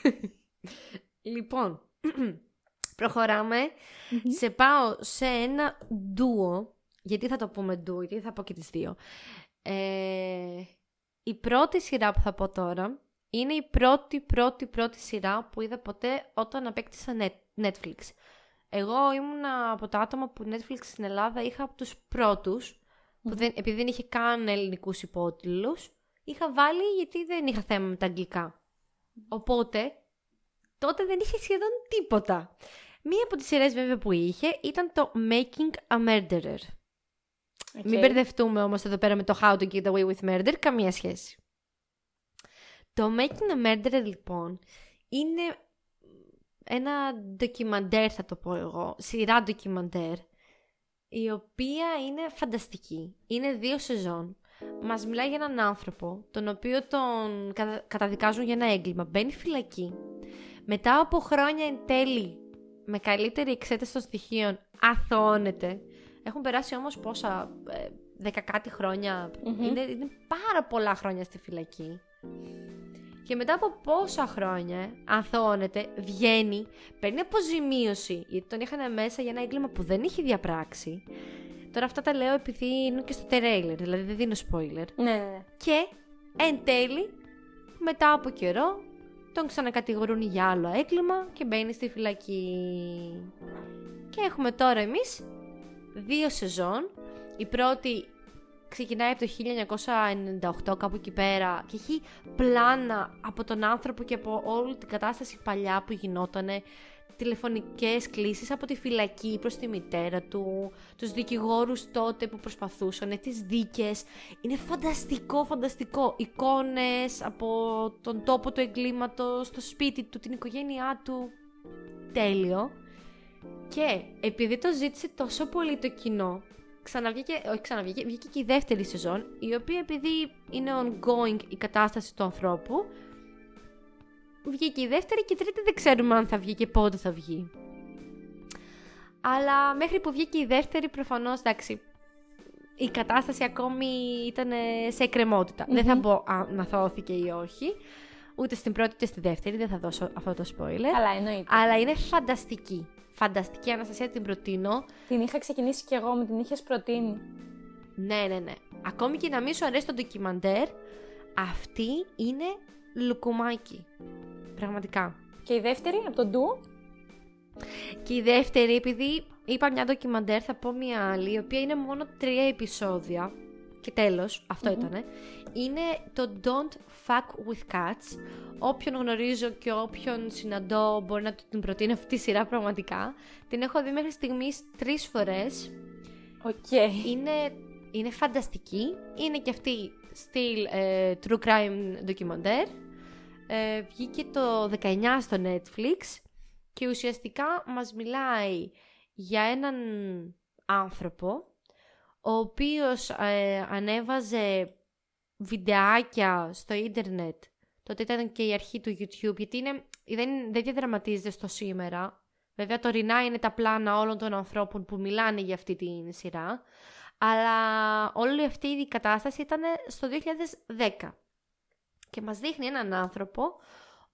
Λοιπόν, προχωράμε. Σε πάω σε ένα ντουο. Γιατί θα το πούμε ντουο, γιατί θα πω και τις δύο. Ε, η πρώτη σειρά που θα πω τώρα είναι η πρώτη, πρώτη, πρώτη σειρά που είδα ποτέ όταν απέκτησα net- Netflix. Εγώ ήμουν από τα άτομα που Netflix στην Ελλάδα είχα από τους πρώτους, που δεν, επειδή δεν είχε καν ελληνικούς υπότιτλους, είχα βάλει γιατί δεν είχα θέμα με τα αγγλικά. Οπότε, τότε δεν είχε σχεδόν τίποτα. Μία από τις σειρές βέβαια που είχε ήταν το Making a Murderer. Μην μπερδευτούμε όμως εδώ πέρα με το How to Get Away with Murder, καμία σχέση. Το Making a Murderer λοιπόν είναι ένα ντοκιμαντέρ θα το πω εγώ, σειρά ντοκιμαντέρ, η οποία είναι φανταστική. Είναι δύο σεζόν. Μας μιλάει για έναν άνθρωπο, τον οποίο τον κατα- καταδικάζουν για ένα έγκλημα. Μπαίνει φυλακή. Μετά από χρόνια εν τέλει, με καλύτερη εξέταση των στοιχείων, αθωώνεται. Έχουν περάσει όμως πόσα, ε, δέκα κάτι χρόνια. Μμμ. Είναι, είναι πάρα πολλά χρόνια στη φυλακή. Και μετά από πόσα χρόνια αθωώνεται, βγαίνει, παίρνει αποζημίωση, γιατί τον είχαν μέσα για ένα έγκλημα που δεν είχε διαπράξει. Τώρα αυτά τα λέω επειδή είναι και στο τρέιλερ, δηλαδή δεν δίνω spoiler. Ναι, ναι, ναι. Και εν τέλει, μετά από καιρό, τον ξανακατηγορούν για άλλο έγκλημα και μπαίνει στη φυλακή. Και έχουμε τώρα εμείς δύο σεζόν. Η πρώτη ξεκινάει από το 1998 κάπου εκεί πέρα και έχει πλάνα από τον άνθρωπο και από όλη την κατάσταση παλιά που γινότανε τηλεφωνικές κλήσεις από τη φυλακή προς τη μητέρα του, τους δικηγόρους τότε που προσπαθούσαν, τις δίκες. Είναι φανταστικό, φανταστικό. Εικόνες από τον τόπο του εγκλήματος, το σπίτι του, την οικογένειά του. Τέλειο. Και επειδή το ζήτησε τόσο πολύ το κοινό, ξαναβγήκε, όχι ξαναβγήκε, βγήκε και η δεύτερη σεζόν, η οποία επειδή είναι ongoing η κατάσταση του ανθρώπου, βγήκε η δεύτερη και η τρίτη δεν ξέρουμε αν θα βγει και πότε θα βγει. Αλλά μέχρι που βγήκε η δεύτερη προφανώς, εντάξει, η κατάσταση ακόμη ήταν σε εκκρεμοτητα Δεν θα πω αν αθώθηκε ή όχι. Ούτε στην πρώτη ούτε στη δεύτερη, δεν θα δώσω αυτό το spoiler. Καλά, εννοείται. Αλλά είναι φανταστική. Φανταστική Αναστασία, την προτείνω. Την είχα ξεκινήσει κι εγώ, με την είχες προτείνει. Ναι, ναι, ναι. Ακόμη και να μην σου αρέσει το ντοκιμαντέρ, αυτή είναι λουκουμάκι. Πραγματικά. Και η δεύτερη, από τον Ντου. Και η δεύτερη, επειδή είπα μια ντοκιμαντέρ, θα πω μια άλλη, η οποία είναι μόνο τρία επεισόδια. Και τέλος, αυτό ήτανε. Είναι το Don't Fuck With Cats. Όποιον γνωρίζω και όποιον συναντώ μπορεί να την προτείνει αυτή τη σειρά πραγματικά. Την έχω δει μέχρι στιγμής τρεις φορές. Οκ. Είναι, είναι φανταστική. Είναι και αυτή στυλ ε, true crime documentary. Ε, βγήκε το 19 στο Netflix και ουσιαστικά μας μιλάει για έναν άνθρωπο ο οποίος ε, ανέβαζε βιντεάκια στο ίντερνετ. Τότε ήταν και η αρχή του YouTube, γιατί είναι, δεν, δεν διαδραματίζεται στο σήμερα. Βέβαια τωρινά είναι τα πλάνα όλων των ανθρώπων που μιλάνε για αυτή τη σειρά. Αλλά όλη αυτή η κατάσταση ήταν στο 2010. Και μας δείχνει έναν άνθρωπο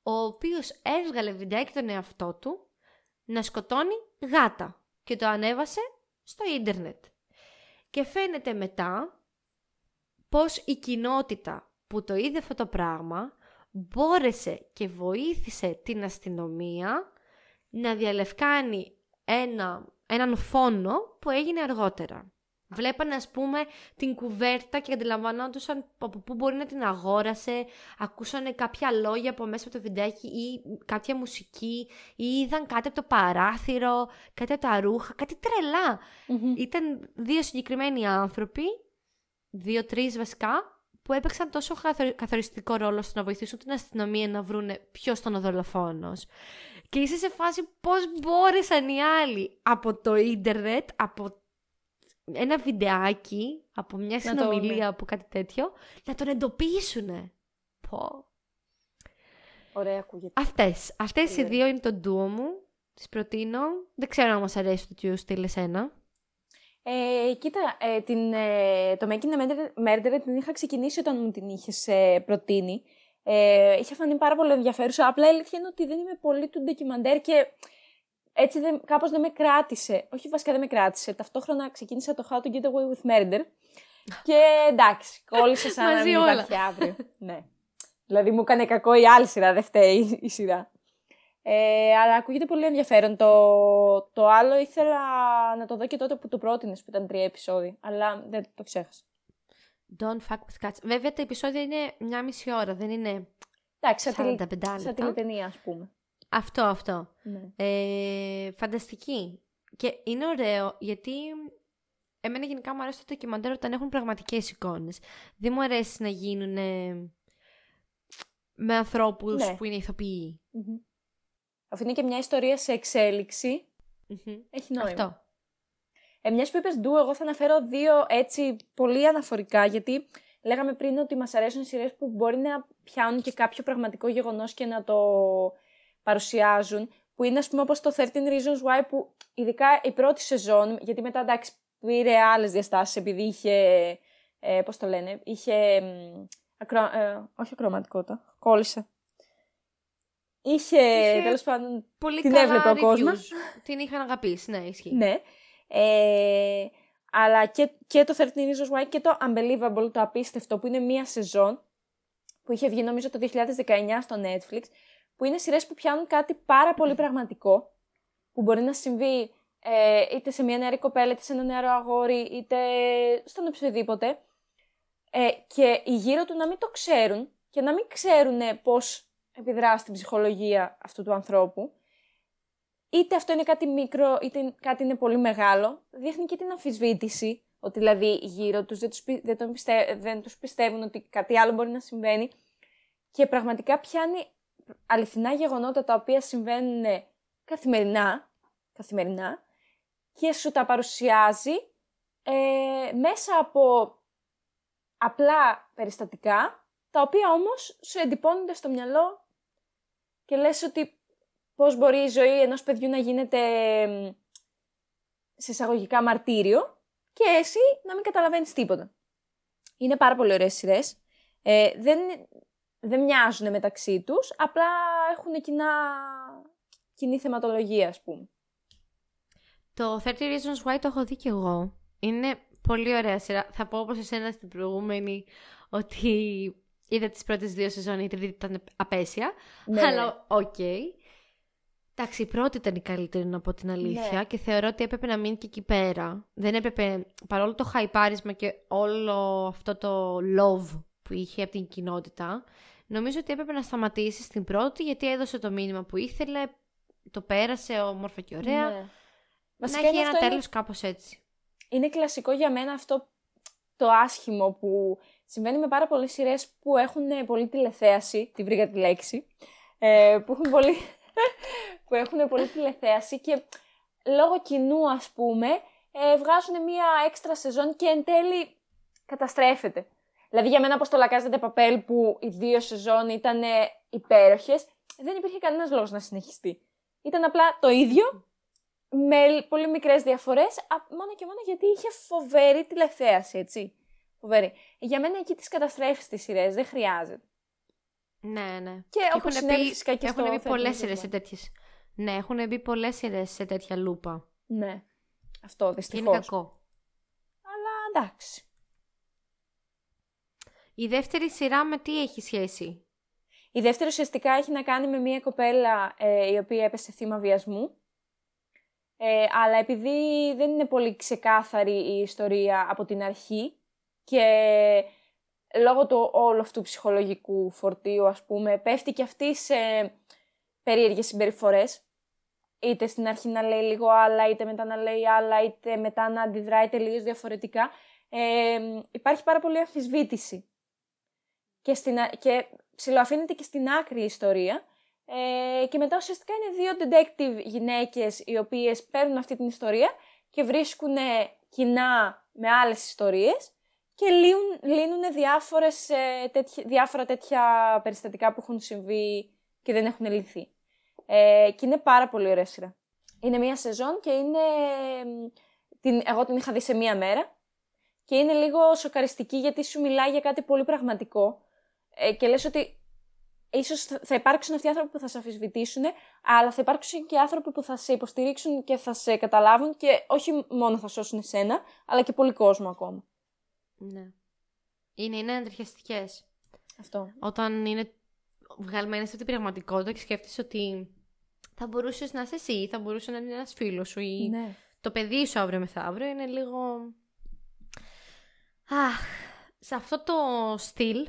ο οποίος έβγαλε βιντεάκι τον εαυτό του να σκοτώνει γάτα και το ανέβασε στο ίντερνετ. Και φαίνεται μετά πως η κοινότητα που το είδε αυτό το πράγμα μπόρεσε και βοήθησε την αστυνομία να διαλευκάνει ένα, έναν φόνο που έγινε αργότερα. Βλέπανε ας πούμε την κουβέρτα και αντιλαμβανόντουσαν από πού μπορεί να την αγόρασε, ακούσανε κάποια λόγια από μέσα από το βιντεάκι ή κάποια μουσική ή είδαν κάτι από το παράθυρο, κάτι από τα ρούχα, κάτι Ήταν δύο συγκεκριμένοι άνθρωποι, δύο-τρεις βασικά, που έπαιξαν τόσο καθοριστικό ρόλο στο να βοηθήσουν την αστυνομία να βρούνε ποιος ήταν ο δολοφόνος. Και είσαι σε φάση πώς μπόρεσαν οι άλλοι από το ίντερνετ, από ένα βιντεάκι από μια συνομιλία από κάτι τέτοιο, να τον εντοπίσουν. Πω. Ωραία ακούγεται. Αυτές. Αυτές οι δύο είναι το ντουο μου. Τις προτείνω. Δεν ξέρω αν μας αρέσει το τιού στείλε εσένα. Ε, κοίτα, ε, την, ε, το Making a Murderer την είχα ξεκινήσει όταν μου την είχες ε, προτείνει. Ε, είχε φανεί πάρα πολύ ενδιαφέρουσα. Απλά η αλήθεια είναι ότι δεν είμαι πολύ του ντοκιμαντέρ και έτσι δεν, κάπως δεν με κράτησε. Όχι βασικά δεν με κράτησε. Ταυτόχρονα ξεκίνησα το How to Get Away with Murder. Και εντάξει, κόλλησε σαν να μην υπάρχει αύριο. ναι. Δηλαδή μου έκανε κακό η άλλη σειρά, δεν φταίει η σειρά. Ε, αλλά ακούγεται πολύ ενδιαφέρον. Το, το άλλο ήθελα να το δω και τότε που το πρότεινες, που ήταν τρία επεισόδια. Αλλά δεν το ξέχασα. Don't fuck with cats. Βέβαια τα επεισόδια είναι μια μισή ώρα, δεν είναι. Εντάξει, σαν τηλετενία, ας πούμε. Αυτό, αυτό. Ναι. Ε, φανταστική. Και είναι ωραίο γιατί εμένα γενικά μου αρέσει το ντοκιμαντέρ όταν έχουν πραγματικές εικόνες. Δεν μου αρέσει να γίνουν με ανθρώπους ναι. που είναι ηθοποιοί. Mm-hmm. Αφού είναι και μια ιστορία σε εξελιξη έχει νόημα. Αυτό. Ε, μιας που είπες ντου, εγώ θα αναφέρω δύο έτσι πολύ αναφορικά, γιατί λέγαμε πριν ότι μας αρέσουν σειρές που μπορεί να πιάνουν και κάποιο πραγματικό γεγονός και να το παρουσιάζουν, που είναι ας πούμε όπως το 13 Reasons Why που ειδικά η πρώτη σεζόν, γιατί μετά εντάξει πήρε άλλες διαστάσεις επειδή είχε, ε, πώς το λένε, είχε, ακρο, ε, όχι ακροματικότητα, κόλλησε. Είχε, είχε τέλος πάντων, πολύ την έβλεπε ο κόσμος. Την είχαν αγαπήσει, ναι, ισχύει. Ναι. Ε, αλλά και, και το 13 Reasons Why και το Unbelievable, το απίστευτο, που είναι μία σεζόν, που είχε βγει νομίζω το 2019 στο Netflix, που είναι σειρές που πιάνουν κάτι πάρα πολύ πραγματικό, που μπορεί να συμβεί ε, είτε σε μια νεαρή κοπέλα, είτε σε ένα νεαρό αγόρι, είτε στον οποιοδήποτε. Ε, και οι γύρω του να μην το ξέρουν και να μην ξέρουν πώς επιδρά στην ψυχολογία αυτού του ανθρώπου. είτε αυτό είναι κάτι μικρό, είτε κάτι είναι πολύ μεγάλο, δείχνει και την αμφισβήτηση, ότι δηλαδή γύρω τους δεν τους, δεν, τον πιστε, δεν τους πιστεύουν ότι κάτι άλλο μπορεί να συμβαίνει και πραγματικά πιάνει αληθινά γεγονότα τα οποία συμβαίνουν καθημερινά, καθημερινά και σου τα παρουσιάζει ε, μέσα από απλά περιστατικά, τα οποία όμως σου εντυπώνονται στο μυαλό και λες ότι πώς μπορεί η ζωή ενός παιδιού να γίνεται σε εισαγωγικά μαρτύριο και εσύ να μην καταλαβαίνεις τίποτα. Είναι πάρα πολύ ωραίες σειρές. Ε, δεν, δεν μοιάζουν μεταξύ τους, απλά έχουν κοινά, κοινή θεματολογία, ας πούμε. Το 30 Reasons Why το έχω δει και εγώ. Είναι πολύ ωραία σειρά. Θα πω όπως εσένα στην προηγούμενη ότι είδα τις πρώτες δύο σεζόν, η τρίτη ήταν απαίσια. Ναι, αλλά ναι. OK. Okay. Εντάξει, η πρώτη ήταν η καλύτερη να πω την αλήθεια ναι. και θεωρώ ότι έπρεπε να μείνει και εκεί πέρα. Δεν έπρεπε, παρόλο το χαϊπάρισμα και όλο αυτό το love που είχε από την κοινότητα, νομίζω ότι έπρεπε να σταματήσει στην πρώτη γιατί έδωσε το μήνυμα που ήθελε, το πέρασε όμορφα και ωραία. Ναι. Να έχει ένα τέλος είναι... κάπως έτσι. Είναι κλασικό για μένα αυτό το άσχημο που συμβαίνει με πάρα πολλές σειρές που έχουν πολύ τηλεθέαση, τη βρήκα τη λέξη, ε, που έχουν πολύ που έχουν πολύ τηλεθέαση και λόγω κοινού ας πούμε ε, βγάζουν μία έξτρα σεζόν και εν τέλει καταστρέφεται. Δηλαδή για μένα όπως το Λακάζετε Παπέλ που οι δύο σεζόν ήταν υπέροχες, δεν υπήρχε κανένας λόγος να συνεχιστεί. Ήταν απλά το ίδιο, με πολύ μικρές διαφορές, μόνο και μόνο γιατί είχε φοβερή τηλεθέαση, έτσι. Φοβερή. Για μένα εκεί τις καταστρέφεις τις σειρές, δεν χρειάζεται. Ναι, ναι. Και, και έχουν μπει, φυσικά και έχουν μπει πολλές σειρές σε τέτοιε. Ναι, έχουν μπει πολλές σειρές σε τέτοια λούπα. Ναι. Αυτό δυστυχώ. Είναι κακό. Αλλά εντάξει. Η δεύτερη σειρά με τι έχει σχέση; Η δεύτερη ουσιαστικά έχει να κάνει με μια κοπέλα ε, η οποία έπεσε θύμα βιασμού. Ε, αλλά επειδή δεν είναι πολύ ξεκάθαρη η ιστορία από την αρχή και λόγω του όλου αυτού ψυχολογικού φορτίου, ας πούμε, πέφτει και αυτή σε περίεργες συμπεριφορές. Είτε στην αρχή να λέει λίγο άλλα, είτε μετά να λέει άλλα, είτε μετά να αντιδράει τελείως διαφορετικά. Ε, υπάρχει πάρα πολύ αμφισβήτηση. Και, στην, και ψηλοαφήνεται και στην άκρη η ιστορία. Ε, και μετά ουσιαστικά είναι δύο detective γυναίκες οι οποίες παίρνουν αυτή την ιστορία και βρίσκουν κοινά με άλλες ιστορίες και λύνουν, λύνουν διάφορες, ε, διάφορα τέτοια περιστατικά που έχουν συμβεί και δεν έχουν λυθεί. Ε, και είναι πάρα πολύ ωραία σειρά. Είναι μία σεζόν και είναι... Την, εγώ την είχα δει σε μία μέρα και είναι λίγο σοκαριστική γιατί σου μιλάει για κάτι πολύ πραγματικό ε, και λες ότι ίσως θα υπάρξουν αυτοί οι άνθρωποι που θα σε αφισβητήσουν, αλλά θα υπάρξουν και άνθρωποι που θα σε υποστηρίξουν και θα σε καταλάβουν και όχι μόνο θα σώσουν εσένα, αλλά και πολύ κόσμο ακόμα. Ναι. Είναι, είναι αντριχιαστικές. Αυτό. Όταν είναι βγαλμένες από την πραγματικότητα και σκέφτεσαι ότι θα μπορούσες να είσαι εσύ, θα μπορούσε να είναι ένας φίλος σου ή ναι. το παιδί σου αύριο μεθαύριο, είναι λίγο. Αχ, σε αυτό το στυλ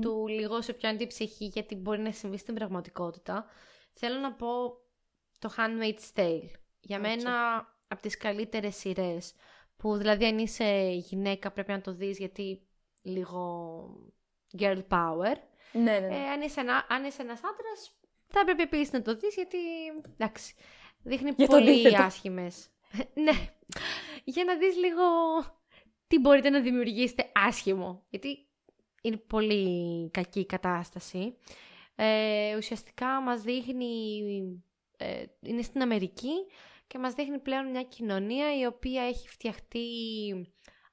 του λίγο σε πιάνει την ψυχή γιατί μπορεί να συμβεί στην πραγματικότητα, θέλω να πω το Handmaid's Tale. Για μένα από τις καλύτερες σειρές που δηλαδή αν είσαι γυναίκα πρέπει να το δεις γιατί λίγο girl power. Ναι, ναι. ναι. Ε, αν, είσαι ένα, αν είσαι ένας άντρας θα πρέπει επίσης να το δεις γιατί εντάξει, δείχνει για πολύ άσχημες. ναι, για να δεις λίγο τι μπορείτε να δημιουργήσετε άσχημο. Γιατί είναι πολύ κακή η κατάσταση. Ε, ουσιαστικά μας δείχνει, ε, είναι στην Αμερική και μας δείχνει πλέον μια κοινωνία η οποία έχει φτιαχτεί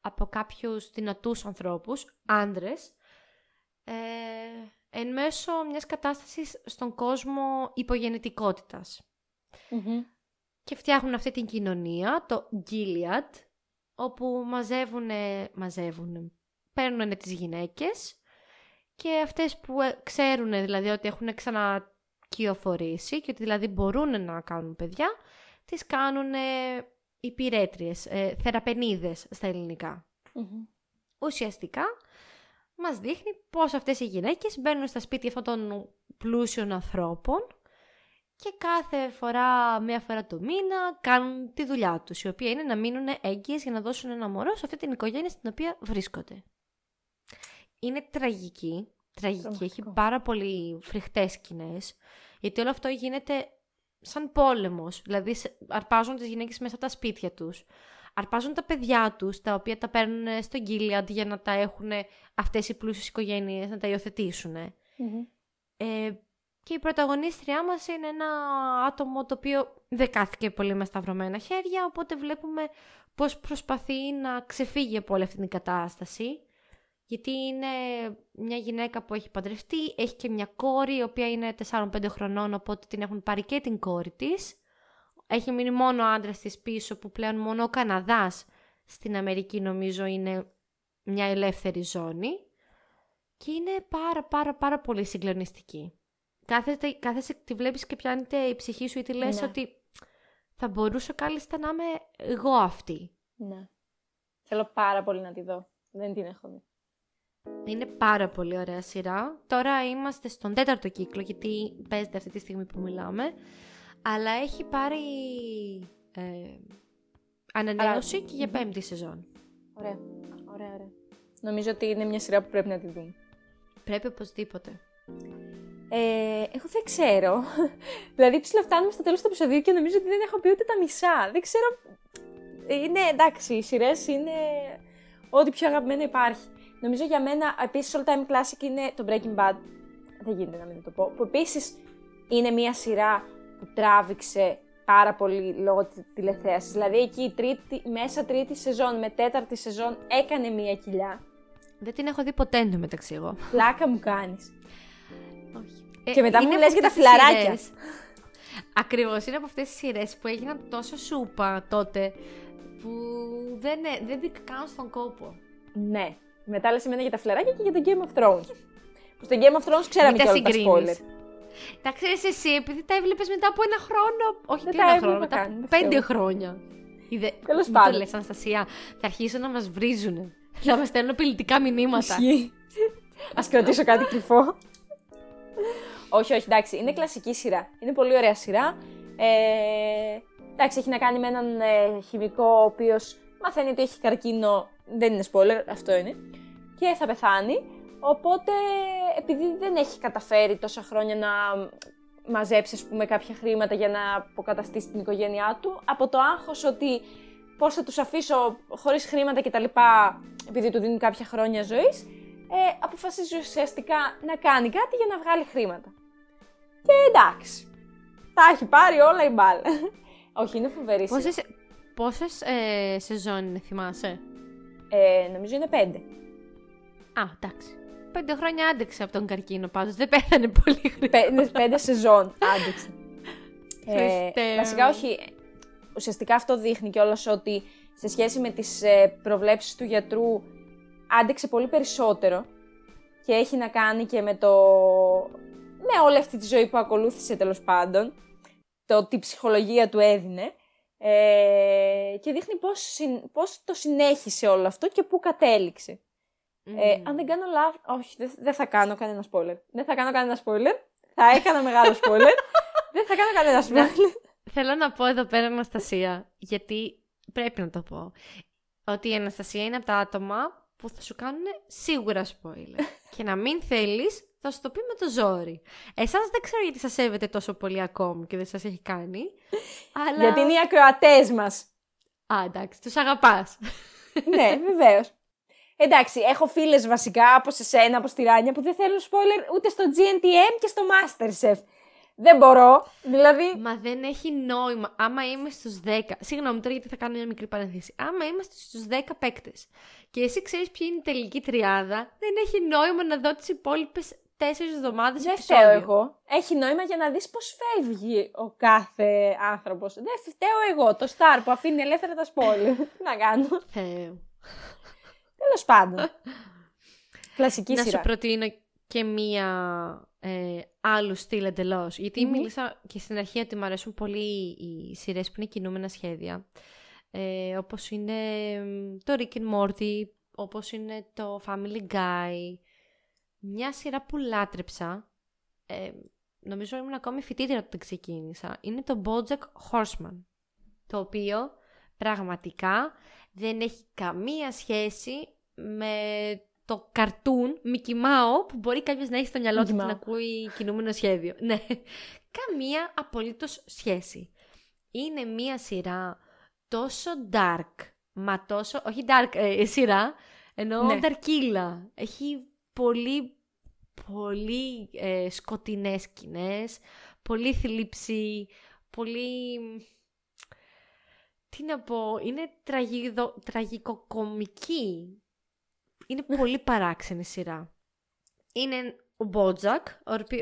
από κάποιους δυνατούς ανθρώπους, άντρες, ε, εν μέσω μιας κατάστασης στον κόσμο Και φτιάχνουν αυτή την κοινωνία, το Gilead, όπου μαζεύουν, μαζεύουν, παίρνουν τις γυναίκες και αυτές που ε, ξέρουν δηλαδή ότι έχουν ξανακυοφορήσει και ότι δηλαδή μπορούν να κάνουν παιδιά, τις κάνουν ε, υπηρέτριες, ε, θεραπενίδες στα ελληνικα Ουσιαστικά μας δείχνει πώς αυτές οι γυναίκες μπαίνουν στα σπίτια αυτών των πλούσιων ανθρώπων και κάθε φορά, μία φορά το μήνα, κάνουν τη δουλειά τους, η οποία είναι να μείνουν έγκυες για να δώσουν ένα μωρό σε αυτή την οικογένεια στην οποία βρίσκονται. Είναι τραγική, τραγική, έχει πάρα πολύ φρικτές σκηνές, γιατί όλο αυτό γίνεται σαν πόλεμος, δηλαδή αρπάζουν τις γυναίκες μέσα από τα σπίτια τους, αρπάζουν τα παιδιά τους, τα οποία τα παίρνουν στον Gilead για να τα έχουν αυτές οι πλούσιες οικογένειες, να τα υιοθετήσουν. Ε, και η πρωταγωνίστριά μας είναι ένα άτομο το οποίο δεν κάθηκε πολύ με σταυρωμένα χέρια, οπότε βλέπουμε πώς προσπαθεί να ξεφύγει από όλη αυτή την κατάσταση. Γιατί είναι μια γυναίκα που έχει παντρευτεί, έχει και μια κόρη, η οποία είναι 4-5 χρονών, οπότε την έχουν πάρει και την κόρη της. Έχει μείνει μόνο ο άντρας της πίσω, που πλέον μόνο ο Καναδάς στην Αμερική νομίζω είναι μια ελεύθερη ζώνη. Και είναι πάρα πάρα πάρα πολύ συγκλονιστική κάθεσαι, κάθεσαι τη βλέπεις και πιάνεται η ψυχή σου ή τη λες ναι. ότι θα μπορούσα κάλλιστα να είμαι εγώ αυτή. Ναι. Θέλω πάρα πολύ να τη δω. Δεν την έχω δει. Είναι πάρα πολύ ωραία σειρά. Τώρα είμαστε στον τέταρτο κύκλο, γιατί παίζεται αυτή τη στιγμή που μιλάμε. Αλλά έχει πάρει ε, ανανέωση και για πέμπτη σεζόν. Ωραία. Ωραία, ωραία. Νομίζω ότι είναι μια σειρά που πρέπει να τη δούμε. Πρέπει οπωσδήποτε. Ε, εγώ δεν ξέρω. δηλαδή, ψηλά φτάνουμε στο τέλος του επεισοδίου και νομίζω ότι δεν έχω πει ούτε τα μισά. Δεν ξέρω. Είναι εντάξει, οι σειρές είναι ό,τι πιο αγαπημένο υπάρχει. Νομίζω για μένα, επίσης, all time classic είναι το Breaking Bad. Δεν γίνεται να μην το πω. Που επίσης είναι μια σειρά που τράβηξε πάρα πολύ λόγω τη τηλεθέασης. Δηλαδή, εκεί η τρίτη, μέσα τρίτη σεζόν με τέταρτη σεζόν έκανε μια κοιλιά. Δεν την έχω δει ποτέ μεταξύ εγώ. Πλάκα μου κάνεις. Ε, και μετά μου λες για τα φιλαράκια. Ακριβώς, είναι από αυτές τις σειρές που έγιναν τόσο σούπα τότε που δεν, ε, δεν μπήκα καν στον κόπο. Ναι. Μετά λες εμένα για τα φιλαράκια και για το Game of Thrones. Που στο Game of Thrones ξέραμε και όλα τα spoiler. Τα ξέρεις εσύ, επειδή τα έβλεπες μετά από ένα χρόνο. Όχι, τι ένα χρόνο, μετά από πέντε χρόνια. Τέλος πάντων. Το λες, Αναστασία, θα αρχίσουν να μας βρίζουν. Να μας στέλνουν απειλητικά μηνύματα. Α κρατήσω κάτι κρυφό. όχι, όχι, εντάξει, είναι κλασική σειρά. Είναι πολύ ωραία σειρά. Ε, εντάξει, έχει να κάνει με έναν ε, χημικό ο οποίος μαθαίνει ότι έχει καρκίνο. Δεν είναι spoiler, αυτό είναι. Και θα πεθάνει. Οπότε, επειδή δεν έχει καταφέρει τόσα χρόνια να μαζέψει, ας πούμε, κάποια χρήματα για να αποκαταστήσει την οικογένειά του, από το άγχος ότι πώς θα τους αφήσω χωρίς χρήματα κτλ. επειδή του δίνουν κάποια χρόνια ζωής, ε, αποφασίζει ουσιαστικά να κάνει κάτι για να βγάλει χρήματα. Και εντάξει, τα έχει πάρει όλα η μπάλα. Όχι, είναι φοβερή Πόσες, πόσες ε, σεζόν είναι, θυμάσαι; Ε, νομίζω είναι πέντε. Α, εντάξει. Πέντε χρόνια άντεξε από τον καρκίνο πάντως, δεν πέθανε πολύ γρήγορα. Πέντε, πέντε σεζόν άντεξε. ε, βασικά όχι, ουσιαστικά αυτό δείχνει κιόλας ότι σε σχέση με τις ε, προβλέψεις του γιατρού άντεξε πολύ περισσότερο και έχει να κάνει και με το... με όλη αυτή τη ζωή που ακολούθησε τέλος πάντων, το τι ψυχολογία του έδινε ε, και δείχνει πώς, πώς το συνέχισε όλο αυτό και πού κατέληξε. Ε, αν δεν κάνω λάθος, όχι, δεν, θα κάνω κανένα spoiler. Δεν θα κάνω κανένα spoiler. Θα έκανα μεγάλο spoiler. δεν θα κάνω κανένα spoiler. Θέλω να πω εδώ πέρα, Αναστασία, γιατί πρέπει να το πω, ότι η Αναστασία είναι από τα άτομα που θα σου κάνουν σίγουρα spoiler. και να μην θέλεις, θα σου το πει με το ζόρι. Εσάς δεν ξέρω γιατί σας σέβεται τόσο πολύ ακόμη και δεν σας έχει κάνει. Αλλά... Γιατί είναι οι ακροατές μας. Α, εντάξει, τους αγαπάς. ναι, βεβαίως. Εντάξει, έχω φίλες βασικά από εσένα, από στη Ράνια, που δεν θέλουν spoiler ούτε στο GNTM και στο Masterchef. Δεν μπορώ. Δηλαδή. Μα δεν έχει νόημα. Άμα είμαι στους 10. Συγγνώμη τώρα γιατί θα κάνω μια μικρή παρένθεση. Άμα είμαστε στους 10 παίκτες και εσύ ξέρεις ποια είναι η τελική τριάδα, δεν έχει νόημα να δω τις υπόλοιπες τέσσερις εβδομάδες. Δεν φταίω εγώ. Έχει νόημα για να δεις πώς φεύγει ο κάθε άνθρωπος. Δεν φταίω εγώ. Το Star που αφήνει ελεύθερα τα σπόλια. Τι να κάνω. Θεό. Τέλος πάντων. Κλασική να σειρά. Να σου προτείνω και μία ε, άλλου στυλ εντελώς. μίλησα και στην αρχή ότι μου αρέσουν πολύ οι σειρές που είναι κινούμενα σχέδια. Ε, όπως είναι το Rick and Morty, όπως είναι το Family Guy. Μια σειρά που λάτρεψα, ε, νομίζω ήμουν ακόμη φοιτήτρια όταν ξεκίνησα, είναι το Bojack Horseman. Το οποίο πραγματικά δεν έχει καμία σχέση με το καρτούν Mickey Mouse που μπορεί κάποιος να έχει στο μυαλό του να ακούει κινούμενο σχέδιο. Ναι, καμία απολύτως σχέση. Είναι μία σειρά τόσο dark, μα τόσο, όχι dark ε, σειρά, ενώ ναι. darkilla. Έχει πολύ, πολύ ε, σκοτεινές σκηνές, πολύ θλίψη, πολύ... Τι να πω, είναι τραγιδο, τραγικοκομική. Είναι πολύ παράξενη σειρά. Είναι ο Μπότζακ,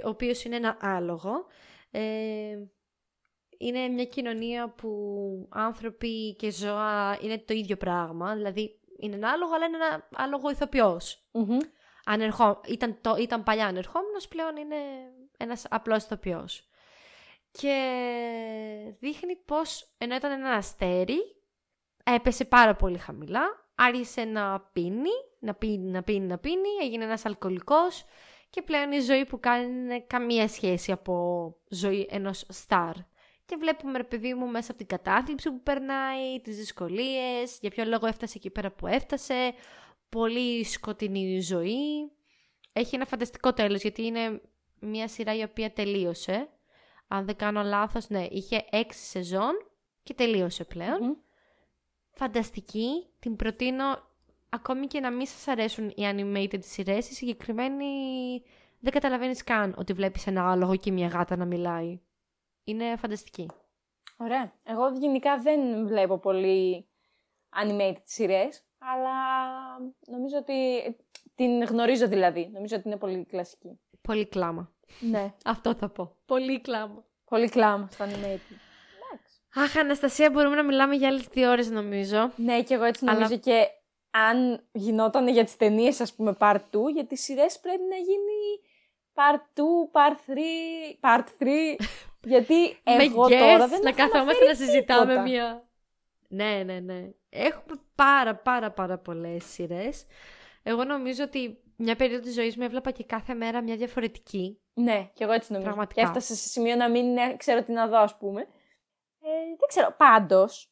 ο οποίος είναι ένα άλογο. Ε, είναι μια κοινωνία που άνθρωποι και ζώα είναι το ίδιο πράγμα. Δηλαδή είναι ένα άλογο, αλλά είναι ένα άλογο ηθοποιός. Ήταν, το, ήταν παλιά ανερχόμενος, πλέον είναι ένας απλός ηθοποιός. Και δείχνει πως ενώ ήταν ένα αστέρι, έπεσε πάρα πολύ χαμηλά, άρχισε να πίνει, να πίνει, να πίνει, να πίνει, έγινε ένας αλκοολικός και πλέον η ζωή που κάνει είναι καμία σχέση από ζωή ενός στάρ. Και βλέπουμε, ρε παιδί μου, μέσα από την κατάθλιψη που περνάει, τις δυσκολίες, για ποιο λόγο έφτασε εκεί πέρα που έφτασε, πολύ σκοτεινή ζωή. Έχει ένα φανταστικό τέλος, γιατί είναι μια σειρά η οποία τελείωσε. Αν δεν κάνω λάθος, ναι, είχε έξι σεζόν και τελείωσε Φανταστική, την προτείνω ακόμη και να μην σας αρέσουν οι animated σειρές, η συγκεκριμένη δεν καταλαβαίνεις καν ότι βλέπεις ένα άλογο και μια γάτα να μιλάει. Είναι φανταστική. Ωραία. Εγώ γενικά δεν βλέπω πολύ animated σειρές, αλλά νομίζω ότι την γνωρίζω δηλαδή. Νομίζω ότι είναι πολύ κλασική. Πολύ κλάμα. Ναι. Αυτό θα πω. Πολύ κλάμα. Πολύ κλάμα στο animated. Αχ, Αναστασία, μπορούμε να μιλάμε για άλλες δύο ώρες νομίζω. Ναι, και εγώ έτσι νομίζω και αν γινόταν για τις ταινίες, ας πούμε, part 2, για τις σειρές πρέπει να γίνει part 2, part 3, part 3, γιατί εγώ τώρα δεν να καθόμαστε να συζητάμε μια... Ναι, ναι, ναι. Έχουμε πάρα πάρα πάρα πολλές σειρές. Εγώ νομίζω ότι μια περίοδο της ζωής μου έβλεπα και κάθε μέρα μια διαφορετική. Ναι, και εγώ έτσι νομίζω. Πραγματικά. Και έφτασα σε σημείο να μην ξέρω τι να δω, ας πούμε. Ε, δεν ξέρω. Πάντως,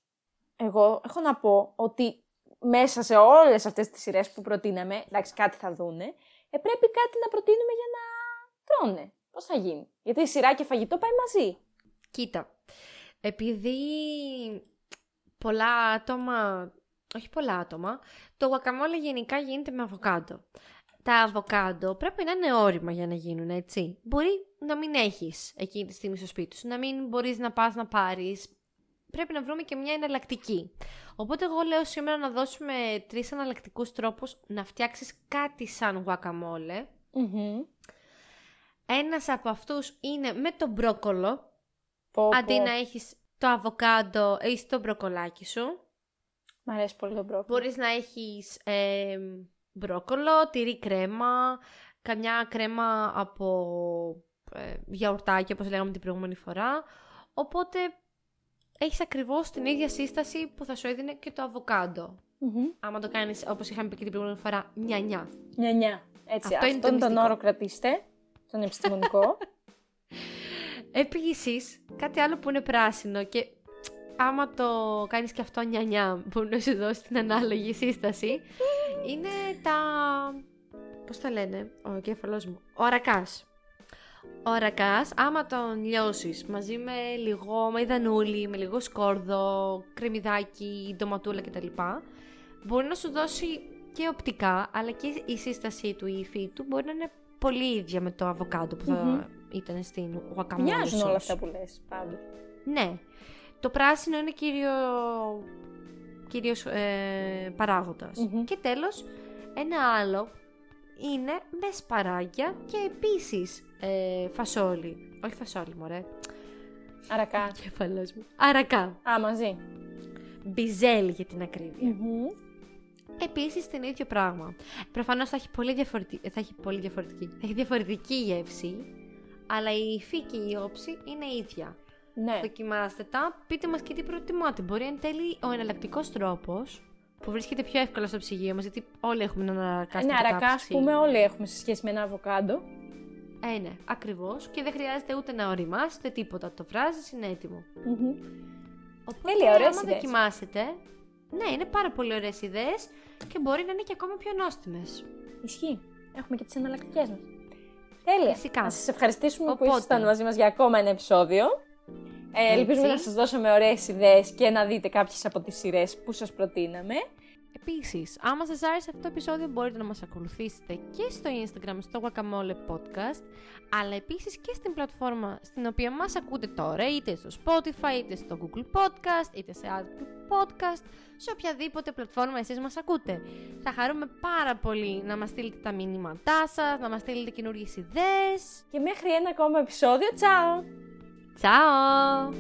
εγώ έχω να πω ότι μέσα σε όλες αυτές τις σειρές που προτείναμε, εντάξει κάτι θα δούνε, ε, πρέπει κάτι να προτείνουμε για να τρώνε. Πώς θα γίνει; Γιατί η σειρά και φαγητό πάει μαζί. Κοίτα, επειδή πολλά άτομα, όχι πολλά άτομα, το guacamole γενικά γίνεται με αβοκάντο. Τα αβοκάντο πρέπει να είναι όρημα για να γίνουν, έτσι. Μπορεί να μην έχεις εκείνη τη στιγμή στο σπίτι σου, να μην μπορείς να πας να πάρεις. Πρέπει να βρούμε και μια εναλλακτική. Οπότε εγώ λέω σήμερα να δώσουμε τρεις εναλλακτικούς τρόπους να φτιάξεις κάτι σαν guacamole. mm Ένας από αυτούς είναι με το μπρόκολο. Πω, αντί να έχεις το αβοκάντο, έχεις το μπροκολάκι σου. Μ' αρέσει πολύ το μπρόκολο. Μπορείς να έχεις ε, μπρόκολο, τυρί κρέμα, καμιά κρέμα από ε, γιαουρτάκι όπως λέγαμε την προηγούμενη φορά. Οπότε έχεις ακριβώς την ίδια σύσταση που θα σου έδινε και το αβοκάντο. Mm-hmm. Άμα το κάνεις όπως είχαμε πει και την προηγούμενη φορά, νιά-νιά. Νιά-νιά. Έτσι, Αυτό αυτόν τον όρο κρατήστε, τον επιστημονικό. Επίσης, κάτι άλλο που είναι πράσινο και άμα το κάνεις και αυτό νιά-νιά, που να σου δώσει την ανάλογη σύσταση, είναι τα... Πώς τα λένε, ο κέφαλός μου, ο αρακάς. Ο ρακάς, άμα τον λιώσεις μαζί με λίγο μαϊδανούλι, με λίγο σκόρδο, κρεμμυδάκι, ντοματούλα κτλ. Μπορεί να σου δώσει και οπτικά, αλλά και η σύστασή του, η υφή του μπορεί να είναι πολύ ίδια με το αβοκάντο που θα ήταν στην guacamole. Μοιάζουν όλα αυτά που λες, πάντως. Ναι. Το πράσινο είναι κύριο, κύριος ε, παραγοντας Και τέλος, ένα άλλο είναι με σπαράγγια και επίσης ε, φασόλι. Όχι φασόλι, μωρέ. Αρακά. Κεφαλός μου. Αρακά. Α, μαζί. Μπιζέλ για την ακρίβεια. Mm-hmm. Επίσης την ίδιο πράγμα. Προφανώς θα έχει πολύ διαφορετική, θα έχει πολύ διαφορετική, θα έχει διαφορετική γεύση, αλλά η υφή και η όψη είναι ίδια. Ναι. Δοκιμάστε τα, πείτε μας και τι προτιμάτε. Μπορεί εν τέλει ο εναλλακτικός τρόπος που βρίσκεται πιο εύκολα στο ψυγείο μας, γιατί όλοι έχουμε έναν αρακά στην Ναι, αρακά, α πούμε, όλοι έχουμε σε σχέση με ένα αβοκάντο. Ε, ναι, ακριβώς. Και δεν χρειάζεται ούτε να οριμάσετε τίποτα. Το βράζεις, είναι έτοιμο. Μμμ. Οπότε, Τέλεια, ωραίες άμα ιδέες. δοκιμάσετε, ναι, είναι πάρα πολύ ωραίες ιδέες και μπορεί να είναι και ακόμα πιο νόστιμες. Ισχύει. Έχουμε και τις εναλλακτικές μας. Τέλεια. Φυσικά. Να σας ευχαριστήσουμε που Οπότε. ήσασταν μαζί μας για ακόμα ένα επεισόδιο. Ε, Έτσι. ελπίζουμε να σας δώσαμε ωραίες ιδέες και να δείτε κάποιες από τις σειρές που σας προτείναμε. Επίσης, άμα σας άρεσε αυτό το επεισόδιο, μπορείτε να μας ακολουθήσετε και στο Instagram, στο Guacamole Podcast, αλλά επίσης και στην πλατφόρμα στην οποία μας ακούτε τώρα, είτε στο Spotify, είτε στο Google Podcast, είτε σε Apple Podcast, σε οποιαδήποτε πλατφόρμα εσείς μας ακούτε. Θα χαρούμε πάρα πολύ να μας στείλετε τα μηνύματά σας, να μας στείλετε καινούργιες ιδέες. Και μέχρι ένα ακόμα επεισόδιο. Τσάω! Ciao!